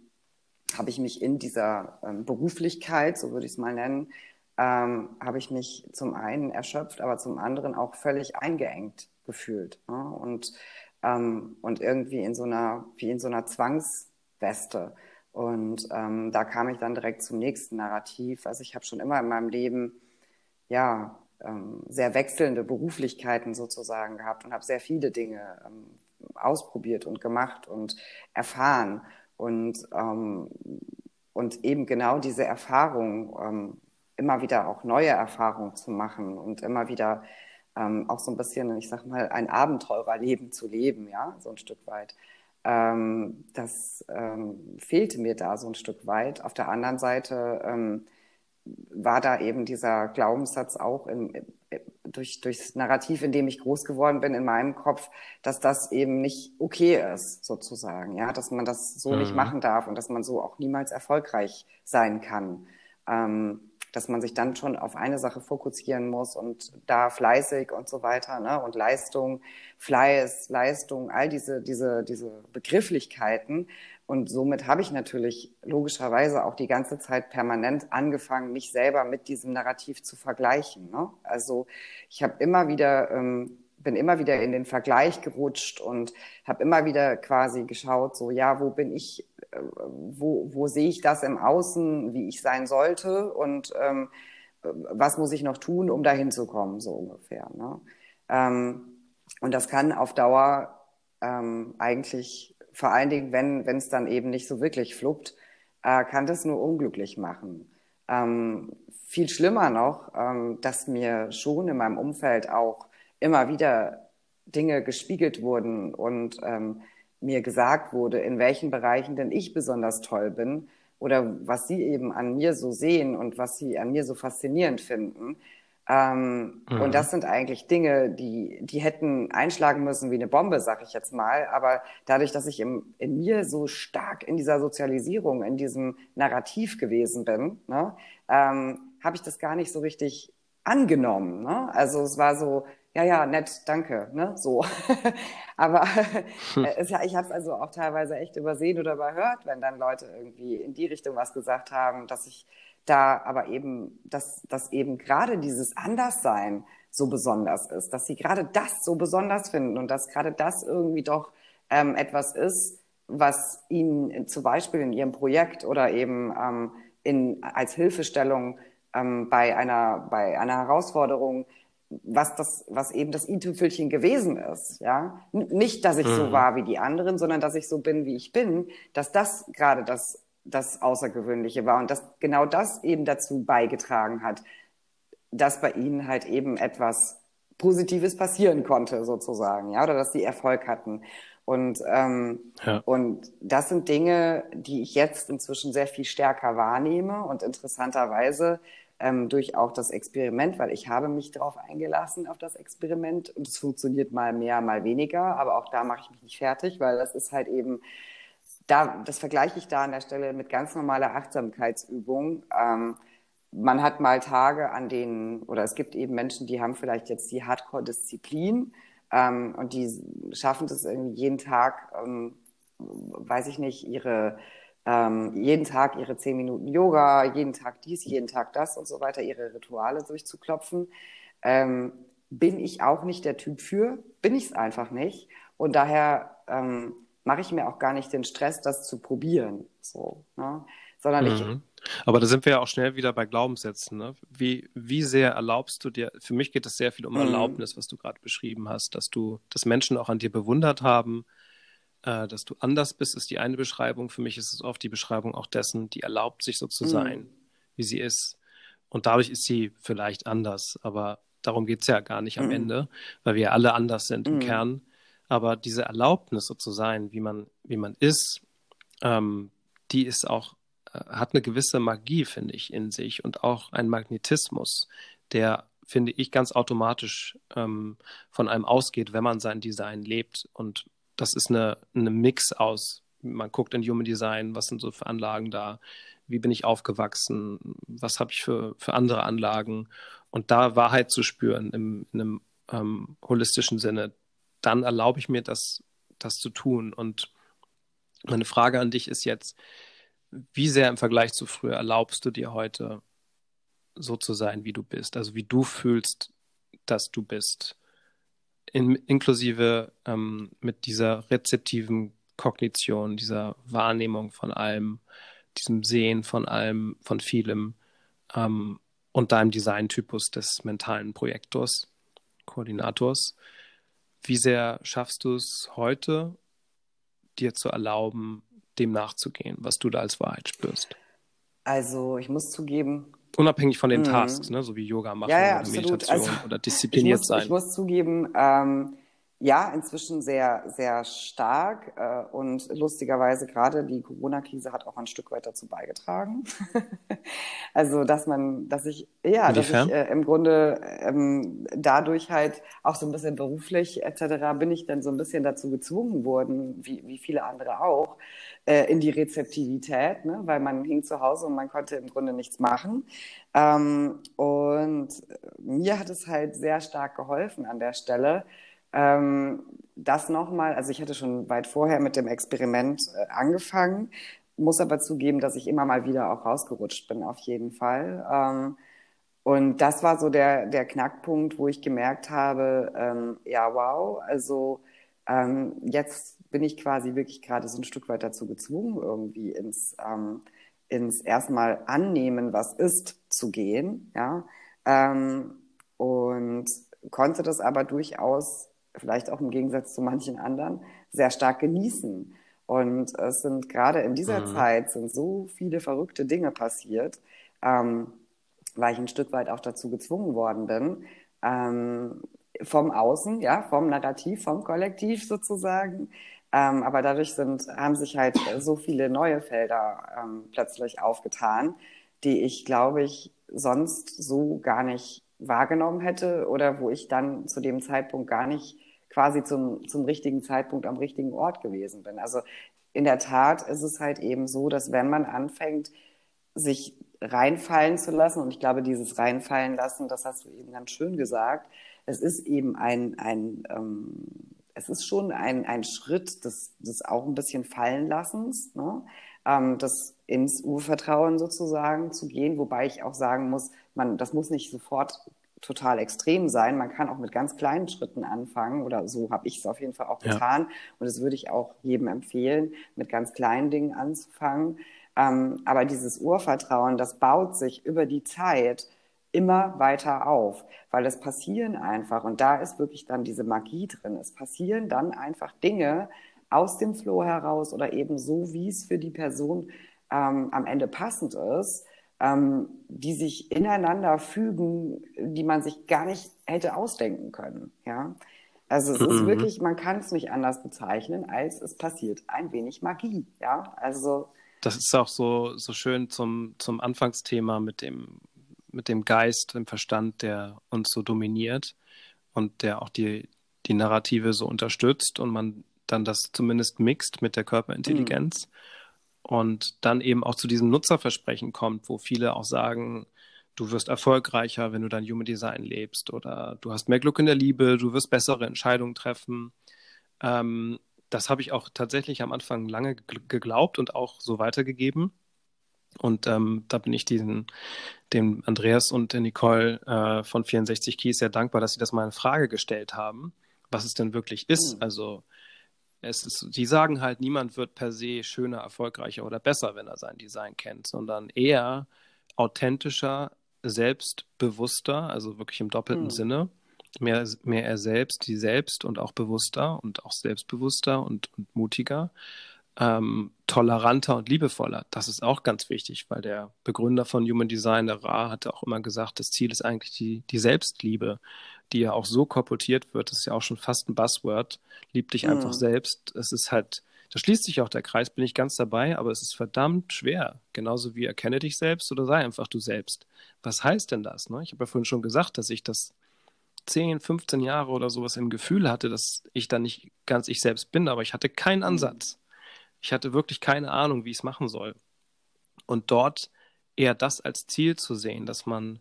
habe ich mich in dieser ähm, Beruflichkeit, so würde ich es mal nennen, ähm, habe ich mich zum einen erschöpft, aber zum anderen auch völlig eingeengt gefühlt. Ne? Und, ähm, und irgendwie in so einer, wie in so einer Zwangsweste. Und ähm, da kam ich dann direkt zum nächsten Narrativ. Also ich habe schon immer in meinem Leben, ja, ähm, sehr wechselnde Beruflichkeiten sozusagen gehabt und habe sehr viele Dinge ähm, ausprobiert und gemacht und erfahren. Und, ähm, und eben genau diese Erfahrung, ähm, immer wieder auch neue Erfahrungen zu machen und immer wieder ähm, auch so ein bisschen, ich sag mal, ein Abenteurerleben zu leben, ja, so ein Stück weit. Ähm, das ähm, fehlte mir da so ein Stück weit. Auf der anderen Seite ähm, war da eben dieser Glaubenssatz auch im, durch, durchs Narrativ, in dem ich groß geworden bin, in meinem Kopf, dass das eben nicht okay ist, sozusagen, ja, dass man das so mhm. nicht machen darf und dass man so auch niemals erfolgreich sein kann. Ähm, dass man sich dann schon auf eine Sache fokussieren muss und da fleißig und so weiter, ne? Und Leistung, Fleiß, Leistung, all diese, diese, diese Begrifflichkeiten und somit habe ich natürlich logischerweise auch die ganze Zeit permanent angefangen, mich selber mit diesem Narrativ zu vergleichen. Ne? Also ich habe immer wieder, ähm, bin immer wieder in den Vergleich gerutscht und habe immer wieder quasi geschaut, so ja, wo bin ich, äh, wo, wo sehe ich das im Außen, wie ich sein sollte und ähm, was muss ich noch tun, um dahin zu kommen, so ungefähr. Ne? Ähm, und das kann auf Dauer ähm, eigentlich vor allen Dingen, wenn es dann eben nicht so wirklich fluppt, äh, kann das nur unglücklich machen. Ähm, viel schlimmer noch, ähm, dass mir schon in meinem Umfeld auch immer wieder Dinge gespiegelt wurden und ähm, mir gesagt wurde, in welchen Bereichen denn ich besonders toll bin oder was sie eben an mir so sehen und was sie an mir so faszinierend finden. Ähm, mhm. Und das sind eigentlich Dinge, die, die hätten einschlagen müssen wie eine Bombe, sag ich jetzt mal. Aber dadurch, dass ich im, in mir so stark in dieser Sozialisierung, in diesem Narrativ gewesen bin, ne, ähm, habe ich das gar nicht so richtig angenommen. Ne? Also es war so, ja, ja, nett, danke, ne, so. Aber hm. es, ja, ich habe es also auch teilweise echt übersehen oder überhört, wenn dann Leute irgendwie in die Richtung was gesagt haben, dass ich da aber eben, dass, dass eben gerade dieses Anderssein so besonders ist, dass sie gerade das so besonders finden und dass gerade das irgendwie doch ähm, etwas ist, was ihnen zum Beispiel in ihrem Projekt oder eben ähm, in, als Hilfestellung ähm, bei, einer, bei einer Herausforderung was das, was eben das i-Tüpfelchen gewesen ist, ja. Nicht, dass ich mhm. so war wie die anderen, sondern dass ich so bin, wie ich bin, dass das gerade das, das Außergewöhnliche war und dass genau das eben dazu beigetragen hat, dass bei ihnen halt eben etwas Positives passieren konnte, sozusagen, ja, oder dass sie Erfolg hatten. Und, ähm, ja. und das sind Dinge, die ich jetzt inzwischen sehr viel stärker wahrnehme und interessanterweise ähm, durch auch das Experiment, weil ich habe mich darauf eingelassen, auf das Experiment und es funktioniert mal mehr, mal weniger, aber auch da mache ich mich nicht fertig, weil das ist halt eben, da, das vergleiche ich da an der Stelle mit ganz normaler Achtsamkeitsübung. Ähm, man hat mal Tage, an denen, oder es gibt eben Menschen, die haben vielleicht jetzt die Hardcore-Disziplin ähm, und die schaffen es irgendwie jeden Tag, ähm, weiß ich nicht, ihre ähm, jeden Tag ihre zehn Minuten Yoga, jeden Tag dies, jeden Tag das und so weiter, ihre Rituale durchzuklopfen. Ähm, bin ich auch nicht der Typ für, bin ich es einfach nicht. Und daher ähm, mache ich mir auch gar nicht den Stress, das zu probieren. So, ne? Sondern mhm. ich. Aber da sind wir ja auch schnell wieder bei Glaubenssätzen. Ne? Wie, wie sehr erlaubst du dir, für mich geht es sehr viel um mhm. Erlaubnis, was du gerade beschrieben hast, dass du, dass Menschen auch an dir bewundert haben, äh, dass du anders bist, ist die eine Beschreibung. Für mich ist es oft die Beschreibung auch dessen, die erlaubt, sich so zu mhm. sein, wie sie ist. Und dadurch ist sie vielleicht anders, aber darum geht es ja gar nicht am mhm. Ende, weil wir alle anders sind im mhm. Kern. Aber diese Erlaubnis, so zu sein, wie man, wie man ist, ähm, die ist auch, äh, hat eine gewisse Magie, finde ich, in sich und auch ein Magnetismus, der, finde ich, ganz automatisch ähm, von einem ausgeht, wenn man sein Design lebt und das ist eine, eine Mix aus, man guckt in Human Design, was sind so für Anlagen da, wie bin ich aufgewachsen, was habe ich für, für andere Anlagen und da Wahrheit zu spüren im, in einem ähm, holistischen Sinne, dann erlaube ich mir das, das zu tun. Und meine Frage an dich ist jetzt, wie sehr im Vergleich zu früher erlaubst du dir heute so zu sein, wie du bist, also wie du fühlst, dass du bist? In, inklusive ähm, mit dieser rezeptiven Kognition, dieser Wahrnehmung von allem, diesem Sehen von allem, von vielem ähm, und deinem Designtypus des mentalen Projektors, Koordinators. Wie sehr schaffst du es heute, dir zu erlauben, dem nachzugehen, was du da als Wahrheit spürst? Also ich muss zugeben, Unabhängig von den mhm. Tasks, ne? so wie Yoga machen ja, ja, oder Meditation also, oder diszipliniert ich muss, sein. Ich muss zugeben, ähm, ja, inzwischen sehr, sehr stark äh, und lustigerweise gerade die Corona-Krise hat auch ein Stück weit dazu beigetragen. also, dass man, dass ich, ja, Inwiefern? dass ich äh, im Grunde ähm, dadurch halt auch so ein bisschen beruflich etc. bin ich dann so ein bisschen dazu gezwungen worden, wie, wie viele andere auch, äh, in die Rezeptivität, ne? weil man hing zu Hause und man konnte im Grunde nichts machen. Ähm, und mir hat es halt sehr stark geholfen an der Stelle ähm, das nochmal, also ich hatte schon weit vorher mit dem Experiment äh, angefangen, muss aber zugeben, dass ich immer mal wieder auch rausgerutscht bin, auf jeden Fall. Ähm, und das war so der, der Knackpunkt, wo ich gemerkt habe, ähm, ja, wow, also ähm, jetzt bin ich quasi wirklich gerade so ein Stück weit dazu gezwungen, irgendwie ins, ähm, ins erstmal annehmen, was ist, zu gehen, ja. Ähm, und konnte das aber durchaus vielleicht auch im Gegensatz zu manchen anderen, sehr stark genießen. Und es sind gerade in dieser mhm. Zeit sind so viele verrückte Dinge passiert, ähm, weil ich ein Stück weit auch dazu gezwungen worden bin, ähm, vom Außen, ja, vom Narrativ, vom Kollektiv sozusagen. Ähm, aber dadurch sind, haben sich halt so viele neue Felder ähm, plötzlich aufgetan, die ich, glaube ich, sonst so gar nicht wahrgenommen hätte oder wo ich dann zu dem Zeitpunkt gar nicht quasi zum, zum richtigen Zeitpunkt am richtigen Ort gewesen bin. Also in der Tat ist es halt eben so, dass wenn man anfängt, sich reinfallen zu lassen, und ich glaube, dieses reinfallen lassen, das hast du eben ganz schön gesagt, es ist eben ein, ein ähm, es ist schon ein, ein Schritt des, des auch ein bisschen Fallenlassens, ne? ähm, das ins Urvertrauen sozusagen zu gehen, wobei ich auch sagen muss, man, das muss nicht sofort total extrem sein. Man kann auch mit ganz kleinen Schritten anfangen oder so habe ich es auf jeden Fall auch getan. Ja. Und das würde ich auch jedem empfehlen, mit ganz kleinen Dingen anzufangen. Ähm, aber dieses Urvertrauen, das baut sich über die Zeit immer weiter auf, weil es passieren einfach, und da ist wirklich dann diese Magie drin, es passieren dann einfach Dinge aus dem Flow heraus oder eben so, wie es für die Person ähm, am Ende passend ist, ähm, die sich ineinander fügen, die man sich gar nicht hätte ausdenken können. Ja, also es mhm. ist wirklich, man kann es nicht anders bezeichnen, als es passiert ein wenig Magie. Ja, also das ist auch so so schön zum zum Anfangsthema mit dem mit dem Geist, dem Verstand, der uns so dominiert und der auch die die Narrative so unterstützt und man dann das zumindest mixt mit der Körperintelligenz. Mhm und dann eben auch zu diesem Nutzerversprechen kommt, wo viele auch sagen, du wirst erfolgreicher, wenn du dein Human Design lebst oder du hast mehr Glück in der Liebe, du wirst bessere Entscheidungen treffen. Ähm, das habe ich auch tatsächlich am Anfang lange geglaubt und auch so weitergegeben. Und ähm, da bin ich diesen, dem Andreas und der Nicole äh, von 64 Keys sehr dankbar, dass sie das mal in Frage gestellt haben, was es denn wirklich ist. Mhm. Also es ist, die sagen halt, niemand wird per se schöner, erfolgreicher oder besser, wenn er sein Design kennt, sondern eher authentischer, selbstbewusster, also wirklich im doppelten mhm. Sinne. Mehr, mehr er selbst, die selbst und auch bewusster und auch selbstbewusster und, und mutiger, ähm, toleranter und liebevoller. Das ist auch ganz wichtig, weil der Begründer von Human Design, der Ra, hatte auch immer gesagt, das Ziel ist eigentlich die, die Selbstliebe die ja auch so korportiert wird, das ist ja auch schon fast ein Buzzword, lieb dich mhm. einfach selbst. Es ist halt, da schließt sich auch der Kreis, bin ich ganz dabei, aber es ist verdammt schwer. Genauso wie erkenne dich selbst oder sei einfach du selbst. Was heißt denn das? Ne? Ich habe ja vorhin schon gesagt, dass ich das 10, 15 Jahre oder sowas im Gefühl hatte, dass ich da nicht ganz ich selbst bin, aber ich hatte keinen mhm. Ansatz. Ich hatte wirklich keine Ahnung, wie ich es machen soll. Und dort eher das als Ziel zu sehen, dass man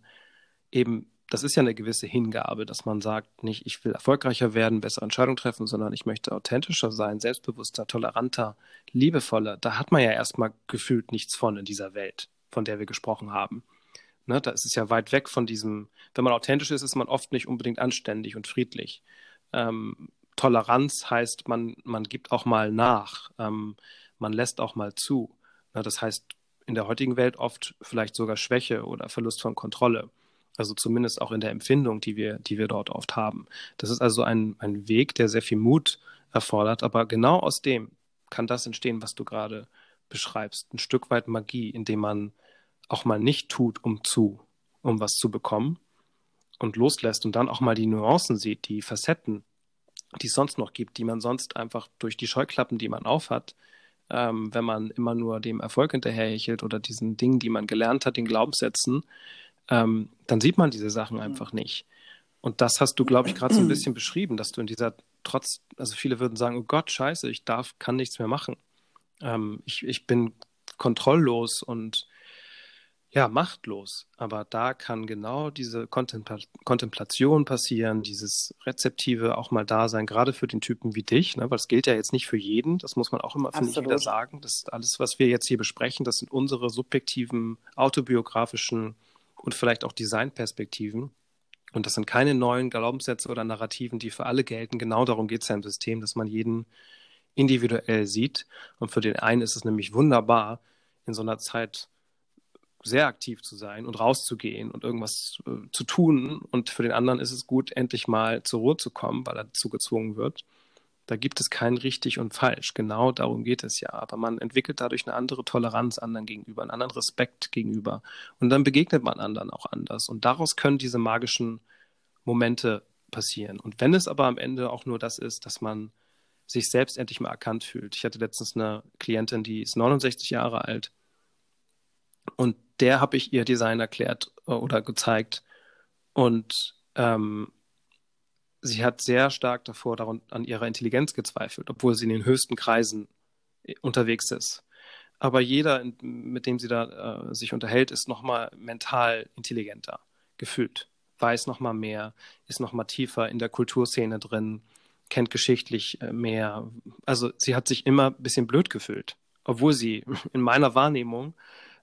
eben das ist ja eine gewisse Hingabe, dass man sagt, nicht ich will erfolgreicher werden, bessere Entscheidungen treffen, sondern ich möchte authentischer sein, selbstbewusster, toleranter, liebevoller. Da hat man ja erstmal gefühlt nichts von in dieser Welt, von der wir gesprochen haben. Ne, da ist es ja weit weg von diesem, wenn man authentisch ist, ist man oft nicht unbedingt anständig und friedlich. Ähm, Toleranz heißt, man, man gibt auch mal nach, ähm, man lässt auch mal zu. Ne, das heißt in der heutigen Welt oft vielleicht sogar Schwäche oder Verlust von Kontrolle. Also zumindest auch in der Empfindung, die wir, die wir dort oft haben. Das ist also ein, ein Weg, der sehr viel Mut erfordert, aber genau aus dem kann das entstehen, was du gerade beschreibst. Ein Stück weit Magie, indem man auch mal nicht tut, um zu, um was zu bekommen und loslässt und dann auch mal die Nuancen sieht, die Facetten, die es sonst noch gibt, die man sonst einfach durch die Scheuklappen, die man aufhat, ähm, wenn man immer nur dem Erfolg hinterherhechelt oder diesen Dingen, die man gelernt hat, den Glaubenssätzen, ähm, dann sieht man diese Sachen einfach nicht. Und das hast du, glaube ich, gerade so ein bisschen beschrieben, dass du in dieser trotz, also viele würden sagen, oh Gott, scheiße, ich darf, kann nichts mehr machen. Ähm, ich, ich bin kontrolllos und ja, machtlos. Aber da kann genau diese Kontempla Kontemplation passieren, dieses Rezeptive auch mal da sein, gerade für den Typen wie dich, ne? weil das gilt ja jetzt nicht für jeden, das muss man auch immer, finde ich, wieder sagen. Das ist alles, was wir jetzt hier besprechen, das sind unsere subjektiven, autobiografischen und vielleicht auch Designperspektiven. Und das sind keine neuen Glaubenssätze oder Narrativen, die für alle gelten. Genau darum geht es ja im System, dass man jeden individuell sieht. Und für den einen ist es nämlich wunderbar, in so einer Zeit sehr aktiv zu sein und rauszugehen und irgendwas äh, zu tun. Und für den anderen ist es gut, endlich mal zur Ruhe zu kommen, weil er dazu gezwungen wird. Da gibt es kein richtig und falsch. Genau darum geht es ja. Aber man entwickelt dadurch eine andere Toleranz anderen gegenüber, einen anderen Respekt gegenüber. Und dann begegnet man anderen auch anders. Und daraus können diese magischen Momente passieren. Und wenn es aber am Ende auch nur das ist, dass man sich selbst endlich mal erkannt fühlt. Ich hatte letztens eine Klientin, die ist 69 Jahre alt. Und der habe ich ihr Design erklärt äh, oder gezeigt. Und ähm, sie hat sehr stark davor daran, an ihrer Intelligenz gezweifelt, obwohl sie in den höchsten Kreisen äh, unterwegs ist. Aber jeder, mit dem sie da äh, sich unterhält, ist nochmal mental intelligenter, gefühlt, weiß nochmal mehr, ist nochmal tiefer in der Kulturszene drin, kennt geschichtlich äh, mehr. Also sie hat sich immer ein bisschen blöd gefühlt, obwohl sie in meiner Wahrnehmung,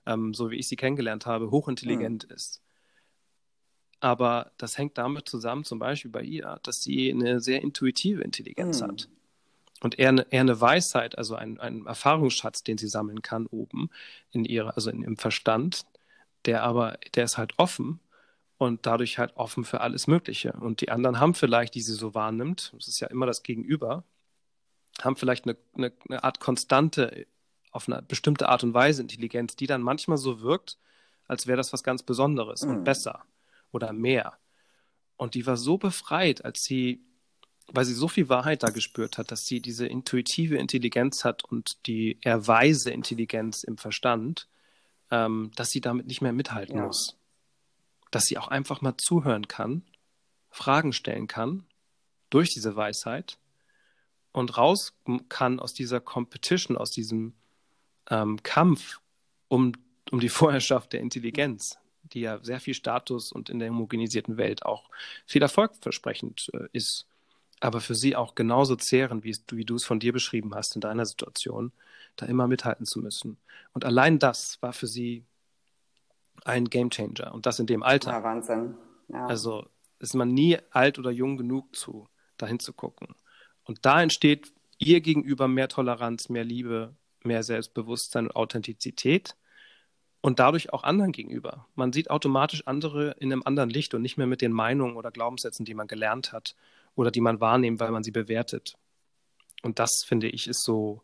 ähm, so wie ich sie kennengelernt habe, hochintelligent mhm. ist. Aber das hängt damit zusammen, zum Beispiel bei ihr, dass sie eine sehr intuitive Intelligenz mhm. hat. Und eher eine, eher eine Weisheit, also ein, ein Erfahrungsschatz, den sie sammeln kann oben in ihrer, also in, im Verstand, der aber, der ist halt offen und dadurch halt offen für alles Mögliche. Und die anderen haben vielleicht, die sie so wahrnimmt, das ist ja immer das Gegenüber, haben vielleicht eine, eine, eine Art konstante, auf eine bestimmte Art und Weise Intelligenz, die dann manchmal so wirkt, als wäre das was ganz Besonderes mhm. und besser oder mehr. Und die war so befreit, als sie, weil sie so viel Wahrheit da gespürt hat, dass sie diese intuitive Intelligenz hat und die eher weise Intelligenz im Verstand, ähm, dass sie damit nicht mehr mithalten ja. muss. Dass sie auch einfach mal zuhören kann, Fragen stellen kann durch diese Weisheit und raus kann aus dieser Competition, aus diesem ähm, Kampf um, um die Vorherrschaft der Intelligenz die ja sehr viel Status und in der homogenisierten Welt auch viel erfolgversprechend äh, ist, aber für sie auch genauso zehren, wie, wie du es von dir beschrieben hast in deiner Situation, da immer mithalten zu müssen. Und allein das war für sie ein Gamechanger und das in dem Alter. Ja, Wahnsinn. Ja. Also ist man nie alt oder jung genug zu, dahin zu gucken. Und da entsteht ihr gegenüber mehr Toleranz, mehr Liebe, mehr Selbstbewusstsein und Authentizität und dadurch auch anderen gegenüber. Man sieht automatisch andere in einem anderen Licht und nicht mehr mit den Meinungen oder Glaubenssätzen, die man gelernt hat oder die man wahrnimmt, weil man sie bewertet. Und das, finde ich, ist so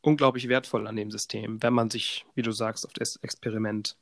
unglaublich wertvoll an dem System, wenn man sich, wie du sagst, auf das Experiment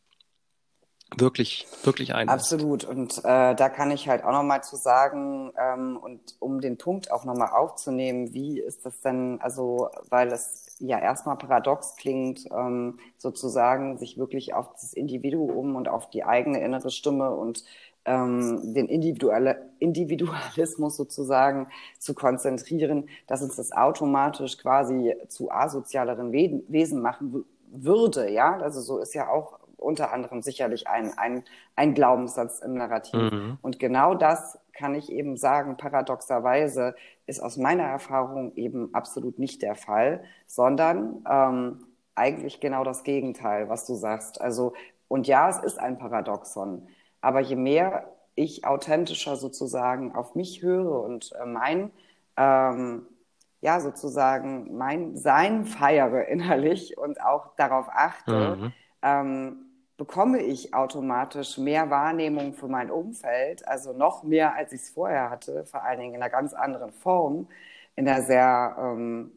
wirklich, wirklich ein. Absolut. Und äh, da kann ich halt auch nochmal zu sagen, ähm, und um den Punkt auch nochmal aufzunehmen, wie ist das denn, also, weil es ja erstmal paradox klingt, ähm, sozusagen sich wirklich auf das Individuum und auf die eigene innere Stimme und ähm, den Individuelle, Individualismus sozusagen zu konzentrieren, dass uns das automatisch quasi zu asozialeren Wesen machen würde, ja, also so ist ja auch unter anderem sicherlich ein, ein, ein Glaubenssatz im Narrativ. Mhm. Und genau das kann ich eben sagen, paradoxerweise ist aus meiner Erfahrung eben absolut nicht der Fall, sondern ähm, eigentlich genau das Gegenteil, was du sagst. Also, und ja, es ist ein Paradoxon, aber je mehr ich authentischer sozusagen auf mich höre und äh, mein, ähm, ja, sozusagen mein Sein feiere innerlich und auch darauf achte, mhm. ähm, bekomme ich automatisch mehr Wahrnehmung für mein Umfeld, also noch mehr, als ich es vorher hatte, vor allen Dingen in einer ganz anderen Form, in einer sehr ähm,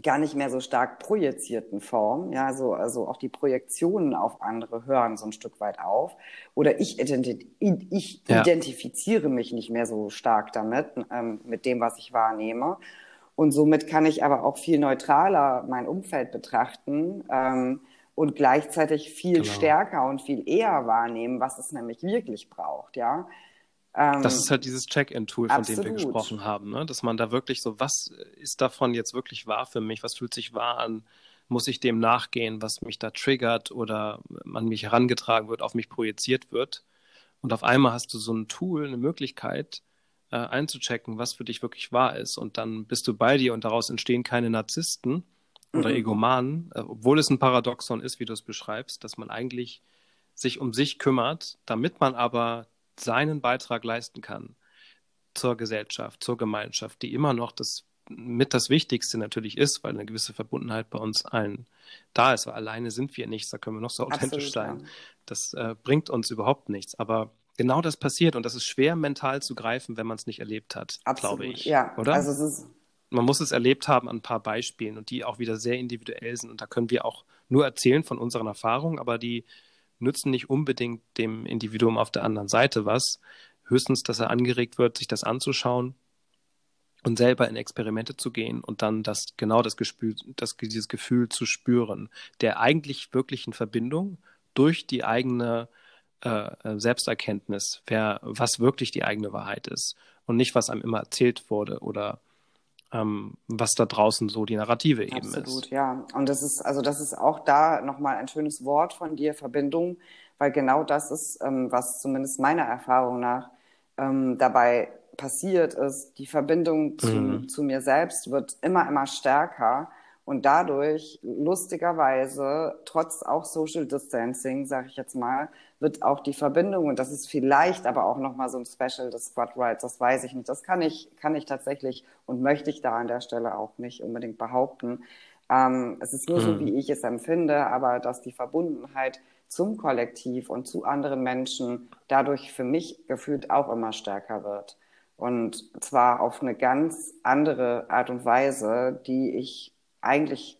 gar nicht mehr so stark projizierten Form, ja, so, also auch die Projektionen auf andere hören so ein Stück weit auf. Oder ich, identi ich ja. identifiziere mich nicht mehr so stark damit, ähm, mit dem, was ich wahrnehme. Und somit kann ich aber auch viel neutraler mein Umfeld betrachten. Ähm, und gleichzeitig viel genau. stärker und viel eher wahrnehmen, was es nämlich wirklich braucht, ja. Ähm, das ist halt dieses Check-in-Tool, von absolut. dem wir gesprochen haben, ne? dass man da wirklich so, was ist davon jetzt wirklich wahr für mich, was fühlt sich wahr an, muss ich dem nachgehen, was mich da triggert oder an mich herangetragen wird, auf mich projiziert wird. Und auf einmal hast du so ein Tool, eine Möglichkeit, äh, einzuchecken, was für dich wirklich wahr ist. Und dann bist du bei dir und daraus entstehen keine Narzissten, oder mhm. Egomanen, äh, obwohl es ein Paradoxon ist, wie du es beschreibst, dass man eigentlich sich um sich kümmert, damit man aber seinen Beitrag leisten kann zur Gesellschaft, zur Gemeinschaft, die immer noch das mit das Wichtigste natürlich ist, weil eine gewisse Verbundenheit bei uns allen da ist. Weil alleine sind wir nichts, da können wir noch so authentisch Absolut, sein. Ja. Das äh, bringt uns überhaupt nichts. Aber genau das passiert und das ist schwer mental zu greifen, wenn man es nicht erlebt hat, glaube ich. Ja, oder? Also es ist man muss es erlebt haben an ein paar Beispielen und die auch wieder sehr individuell sind. Und da können wir auch nur erzählen von unseren Erfahrungen, aber die nützen nicht unbedingt dem Individuum auf der anderen Seite was. Höchstens, dass er angeregt wird, sich das anzuschauen und selber in Experimente zu gehen und dann das genau das Gefühl, das, dieses Gefühl zu spüren, der eigentlich wirklichen Verbindung durch die eigene äh, Selbsterkenntnis, wer, was wirklich die eigene Wahrheit ist und nicht, was einem immer erzählt wurde oder ähm, was da draußen so die Narrative eben Absolut, ist. Absolut, ja. Und das ist, also das ist auch da nochmal ein schönes Wort von dir, Verbindung, weil genau das ist, ähm, was zumindest meiner Erfahrung nach ähm, dabei passiert ist. Die Verbindung zu, mhm. zu mir selbst wird immer, immer stärker. Und dadurch, lustigerweise, trotz auch Social Distancing, sage ich jetzt mal, wird auch die Verbindung, und das ist vielleicht aber auch nochmal so ein Special des Squad Rides, das weiß ich nicht. Das kann ich, kann ich tatsächlich und möchte ich da an der Stelle auch nicht unbedingt behaupten. Ähm, es ist nur so, wie ich es empfinde, aber dass die Verbundenheit zum Kollektiv und zu anderen Menschen dadurch für mich gefühlt auch immer stärker wird. Und zwar auf eine ganz andere Art und Weise, die ich eigentlich,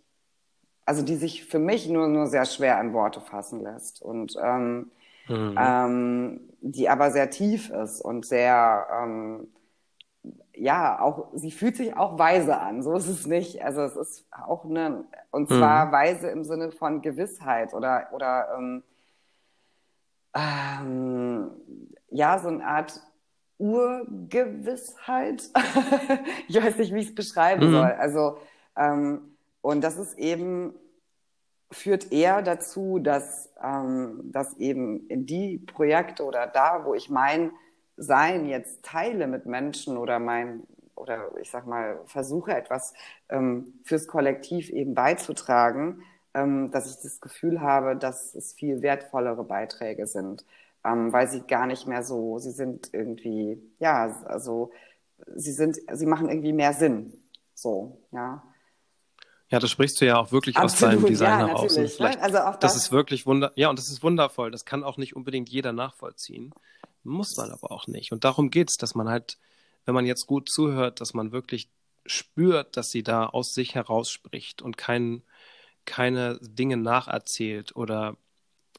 also die sich für mich nur, nur sehr schwer in Worte fassen lässt. Und ähm, mhm. ähm, die aber sehr tief ist und sehr, ähm, ja, auch, sie fühlt sich auch weise an, so ist es nicht. Also es ist auch eine, und zwar mhm. weise im Sinne von Gewissheit oder, oder ähm, ähm, ja, so eine Art Urgewissheit. ich weiß nicht, wie ich es beschreiben mhm. soll. Also, ähm, und das ist eben, führt eher dazu, dass, ähm, dass eben in die Projekte oder da, wo ich mein Sein jetzt teile mit Menschen oder mein, oder ich sag mal, versuche etwas ähm, fürs Kollektiv eben beizutragen, ähm, dass ich das Gefühl habe, dass es viel wertvollere Beiträge sind ähm, weil sie gar nicht mehr so, sie sind irgendwie, ja, also sie sind, sie machen irgendwie mehr Sinn. So, ja. Ja, das sprichst du ja auch wirklich Absolut, aus deinem Designer ja, aus. Ne? Also das, das ist wirklich wunder, ja, und das ist wundervoll. Das kann auch nicht unbedingt jeder nachvollziehen. Muss man aber auch nicht. Und darum geht es, dass man halt, wenn man jetzt gut zuhört, dass man wirklich spürt, dass sie da aus sich heraus spricht und kein, keine Dinge nacherzählt oder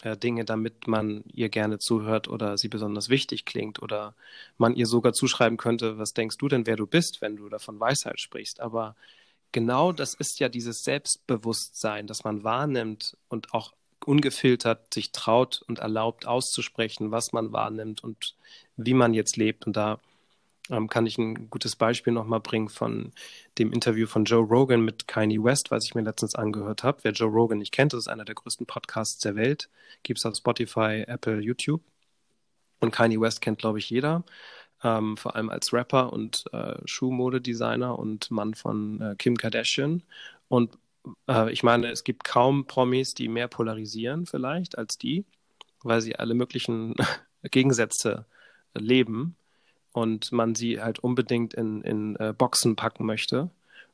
äh, Dinge, damit man ihr gerne zuhört oder sie besonders wichtig klingt oder man ihr sogar zuschreiben könnte, was denkst du denn, wer du bist, wenn du davon Weisheit sprichst. Aber genau das ist ja dieses Selbstbewusstsein, das man wahrnimmt und auch ungefiltert sich traut und erlaubt auszusprechen, was man wahrnimmt und wie man jetzt lebt. Und da ähm, kann ich ein gutes Beispiel nochmal bringen von dem Interview von Joe Rogan mit Kanye West, was ich mir letztens angehört habe. Wer Joe Rogan nicht kennt, das ist einer der größten Podcasts der Welt. Gibt es auf Spotify, Apple, YouTube. Und Kanye West kennt, glaube ich, jeder. Ähm, vor allem als Rapper und äh, Schuhmodedesigner und Mann von äh, Kim Kardashian. Und äh, ich meine, es gibt kaum Promis, die mehr polarisieren vielleicht als die, weil sie alle möglichen Gegensätze leben und man sie halt unbedingt in, in äh, Boxen packen möchte.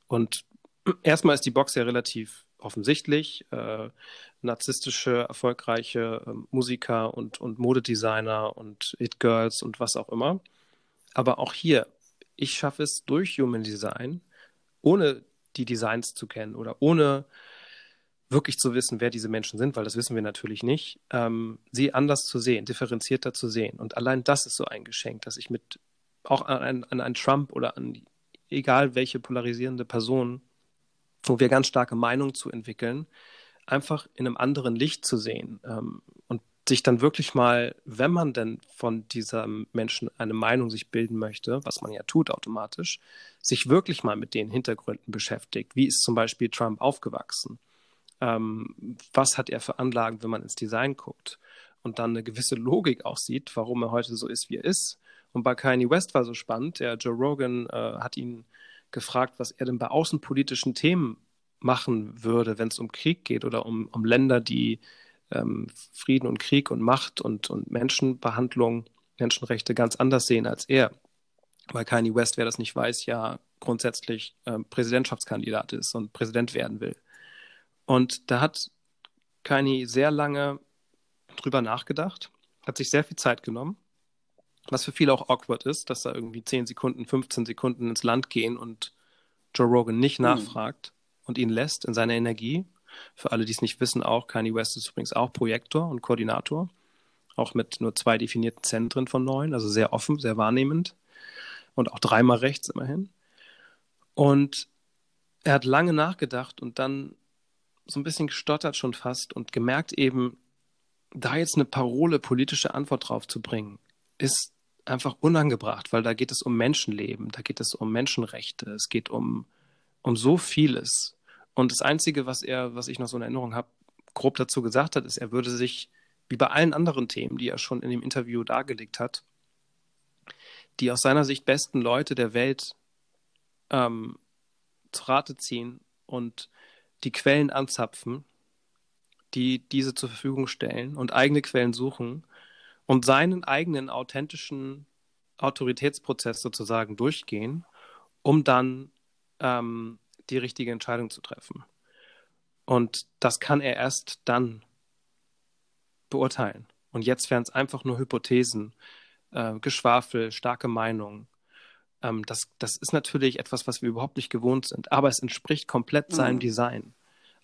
Und erstmal ist die Box ja relativ offensichtlich. Äh, narzisstische, erfolgreiche äh, Musiker und, und Modedesigner und It-Girls und was auch immer. Aber auch hier, ich schaffe es durch Human Design, ohne die Designs zu kennen oder ohne wirklich zu wissen, wer diese Menschen sind, weil das wissen wir natürlich nicht, ähm, sie anders zu sehen, differenzierter zu sehen. Und allein das ist so ein Geschenk, dass ich mit auch an, an einen Trump oder an egal welche polarisierende Person, wo wir ganz starke Meinungen zu entwickeln, einfach in einem anderen Licht zu sehen ähm, sich dann wirklich mal, wenn man denn von diesem Menschen eine Meinung sich bilden möchte, was man ja tut automatisch, sich wirklich mal mit den Hintergründen beschäftigt. Wie ist zum Beispiel Trump aufgewachsen? Ähm, was hat er für Anlagen, wenn man ins Design guckt? Und dann eine gewisse Logik auch sieht, warum er heute so ist, wie er ist und bei Kanye West war so spannend. Der Joe Rogan äh, hat ihn gefragt, was er denn bei außenpolitischen Themen machen würde, wenn es um Krieg geht oder um, um Länder, die ähm, Frieden und Krieg und Macht und, und Menschenbehandlung, Menschenrechte ganz anders sehen als er. Weil Kanye West, wer das nicht weiß, ja grundsätzlich äh, Präsidentschaftskandidat ist und Präsident werden will. Und da hat Kanye sehr lange drüber nachgedacht, hat sich sehr viel Zeit genommen was für viele auch awkward ist, dass da irgendwie 10 Sekunden, 15 Sekunden ins Land gehen und Joe Rogan nicht mhm. nachfragt und ihn lässt in seiner Energie. Für alle, die es nicht wissen, auch Kanye West ist übrigens auch Projektor und Koordinator, auch mit nur zwei definierten Zentren von neun, also sehr offen, sehr wahrnehmend und auch dreimal rechts immerhin. Und er hat lange nachgedacht und dann so ein bisschen gestottert schon fast und gemerkt eben, da jetzt eine Parole politische Antwort drauf zu bringen, ist einfach unangebracht, weil da geht es um Menschenleben, da geht es um Menschenrechte, es geht um, um so vieles. Und das Einzige, was er, was ich noch so in Erinnerung habe, grob dazu gesagt hat, ist, er würde sich, wie bei allen anderen Themen, die er schon in dem Interview dargelegt hat, die aus seiner Sicht besten Leute der Welt ähm, zu Rate ziehen und die Quellen anzapfen, die diese zur Verfügung stellen und eigene Quellen suchen und seinen eigenen authentischen Autoritätsprozess sozusagen durchgehen, um dann ähm, die richtige Entscheidung zu treffen. Und das kann er erst dann beurteilen. Und jetzt wären es einfach nur Hypothesen, äh, Geschwafel, starke Meinungen. Ähm, das, das ist natürlich etwas, was wir überhaupt nicht gewohnt sind, aber es entspricht komplett mhm. seinem Design.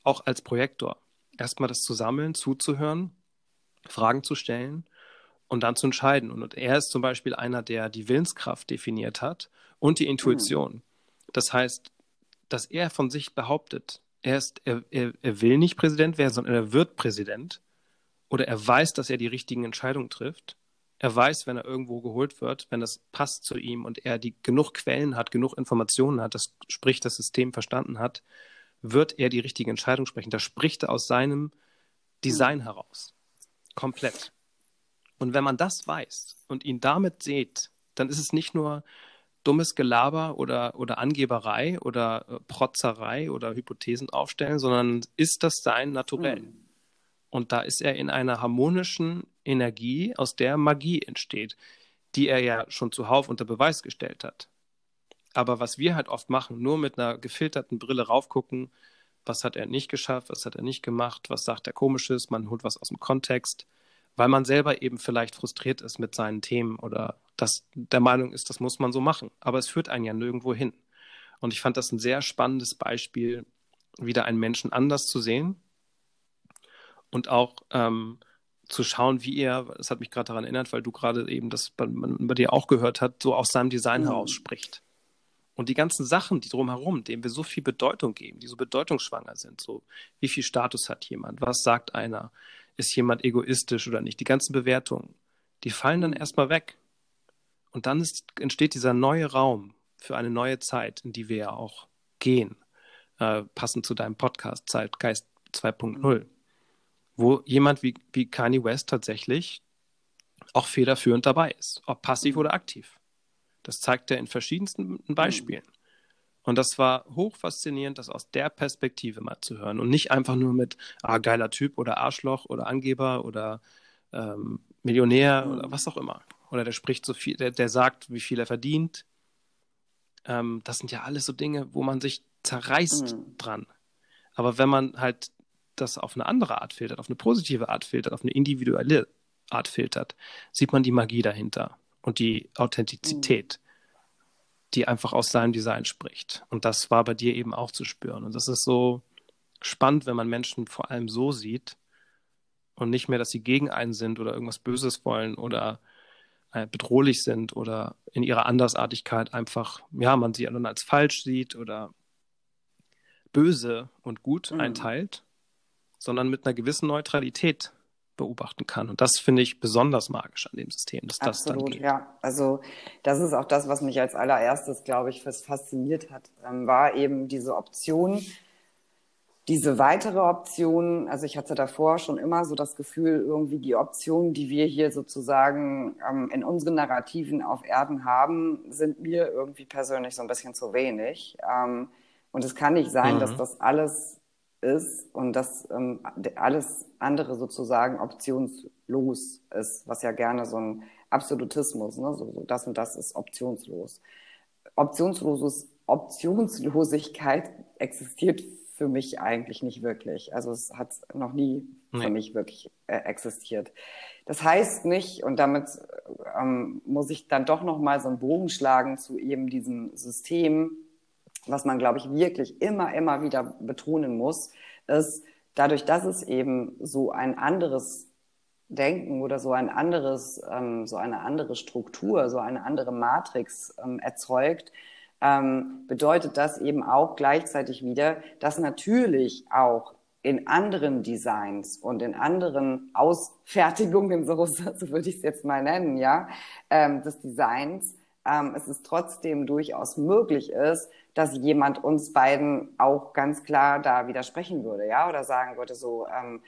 Auch als Projektor. Erstmal das zu sammeln, zuzuhören, Fragen zu stellen und dann zu entscheiden. Und er ist zum Beispiel einer, der die Willenskraft definiert hat und die Intuition. Mhm. Das heißt, dass er von sich behauptet, er, ist, er, er, er will nicht Präsident werden, sondern er wird Präsident. Oder er weiß, dass er die richtigen Entscheidungen trifft. Er weiß, wenn er irgendwo geholt wird, wenn das passt zu ihm und er die genug Quellen hat, genug Informationen hat, das sprich das System verstanden hat, wird er die richtige Entscheidung sprechen. Da spricht er aus seinem Design heraus. Komplett. Und wenn man das weiß und ihn damit sieht, dann ist es nicht nur dummes Gelaber oder, oder Angeberei oder äh, Protzerei oder Hypothesen aufstellen, sondern ist das sein Naturell. Mhm. Und da ist er in einer harmonischen Energie, aus der Magie entsteht, die er ja schon zuhauf unter Beweis gestellt hat. Aber was wir halt oft machen, nur mit einer gefilterten Brille raufgucken, was hat er nicht geschafft, was hat er nicht gemacht, was sagt er komisches, man holt was aus dem Kontext, weil man selber eben vielleicht frustriert ist mit seinen Themen oder das der Meinung ist, das muss man so machen. Aber es führt einen ja nirgendwo hin. Und ich fand das ein sehr spannendes Beispiel, wieder einen Menschen anders zu sehen und auch ähm, zu schauen, wie er, das hat mich gerade daran erinnert, weil du gerade eben das bei, bei, dir auch gehört hast, so aus seinem Design mhm. heraus spricht. Und die ganzen Sachen, die drumherum, denen wir so viel Bedeutung geben, die so bedeutungsschwanger sind, so wie viel Status hat jemand, was sagt einer, ist jemand egoistisch oder nicht, die ganzen Bewertungen, die fallen dann erstmal weg. Und dann ist, entsteht dieser neue Raum für eine neue Zeit, in die wir ja auch gehen, äh, passend zu deinem Podcast Zeitgeist 2.0 wo jemand wie, wie Kanye West tatsächlich auch federführend dabei ist, ob passiv oder aktiv. Das zeigt er in verschiedensten Beispielen. Und das war hoch faszinierend, das aus der Perspektive mal zu hören und nicht einfach nur mit, ah, geiler Typ oder Arschloch oder Angeber oder ähm, Millionär mhm. oder was auch immer. Oder der spricht so viel, der, der sagt, wie viel er verdient. Ähm, das sind ja alles so Dinge, wo man sich zerreißt mhm. dran. Aber wenn man halt das auf eine andere Art filtert, auf eine positive Art filtert, auf eine individuelle Art filtert, sieht man die Magie dahinter und die Authentizität, mhm. die einfach aus seinem Design spricht. Und das war bei dir eben auch zu spüren. Und das ist so spannend, wenn man Menschen vor allem so sieht und nicht mehr, dass sie gegen einen sind oder irgendwas Böses wollen oder bedrohlich sind oder in ihrer Andersartigkeit einfach, ja, man sie dann als falsch sieht oder böse und gut mhm. einteilt, sondern mit einer gewissen Neutralität beobachten kann. Und das finde ich besonders magisch an dem System, dass das Absolut, dann geht. ja. Also das ist auch das, was mich als allererstes, glaube ich, fasziniert hat, ähm, war eben diese Option, diese weitere Option, also ich hatte davor schon immer so das Gefühl, irgendwie die Optionen, die wir hier sozusagen ähm, in unseren Narrativen auf Erden haben, sind mir irgendwie persönlich so ein bisschen zu wenig. Ähm, und es kann nicht sein, mhm. dass das alles ist und dass ähm, alles andere sozusagen optionslos ist, was ja gerne so ein Absolutismus, ne? so, so das und das ist optionslos. Optionsloses, Optionslosigkeit existiert für mich eigentlich nicht wirklich. Also es hat noch nie nee. für mich wirklich äh, existiert. Das heißt nicht, und damit ähm, muss ich dann doch noch mal so einen Bogen schlagen zu eben diesem System, was man, glaube ich, wirklich immer, immer wieder betonen muss, ist, dadurch, dass es eben so ein anderes Denken oder so ein anderes, ähm, so eine andere Struktur, so eine andere Matrix ähm, erzeugt, ähm, bedeutet das eben auch gleichzeitig wieder, dass natürlich auch in anderen Designs und in anderen Ausfertigungen, so, so würde ich es jetzt mal nennen, ja, ähm, des Designs, ähm, es ist trotzdem durchaus möglich ist, dass jemand uns beiden auch ganz klar da widersprechen würde, ja, oder sagen würde, so, ähm,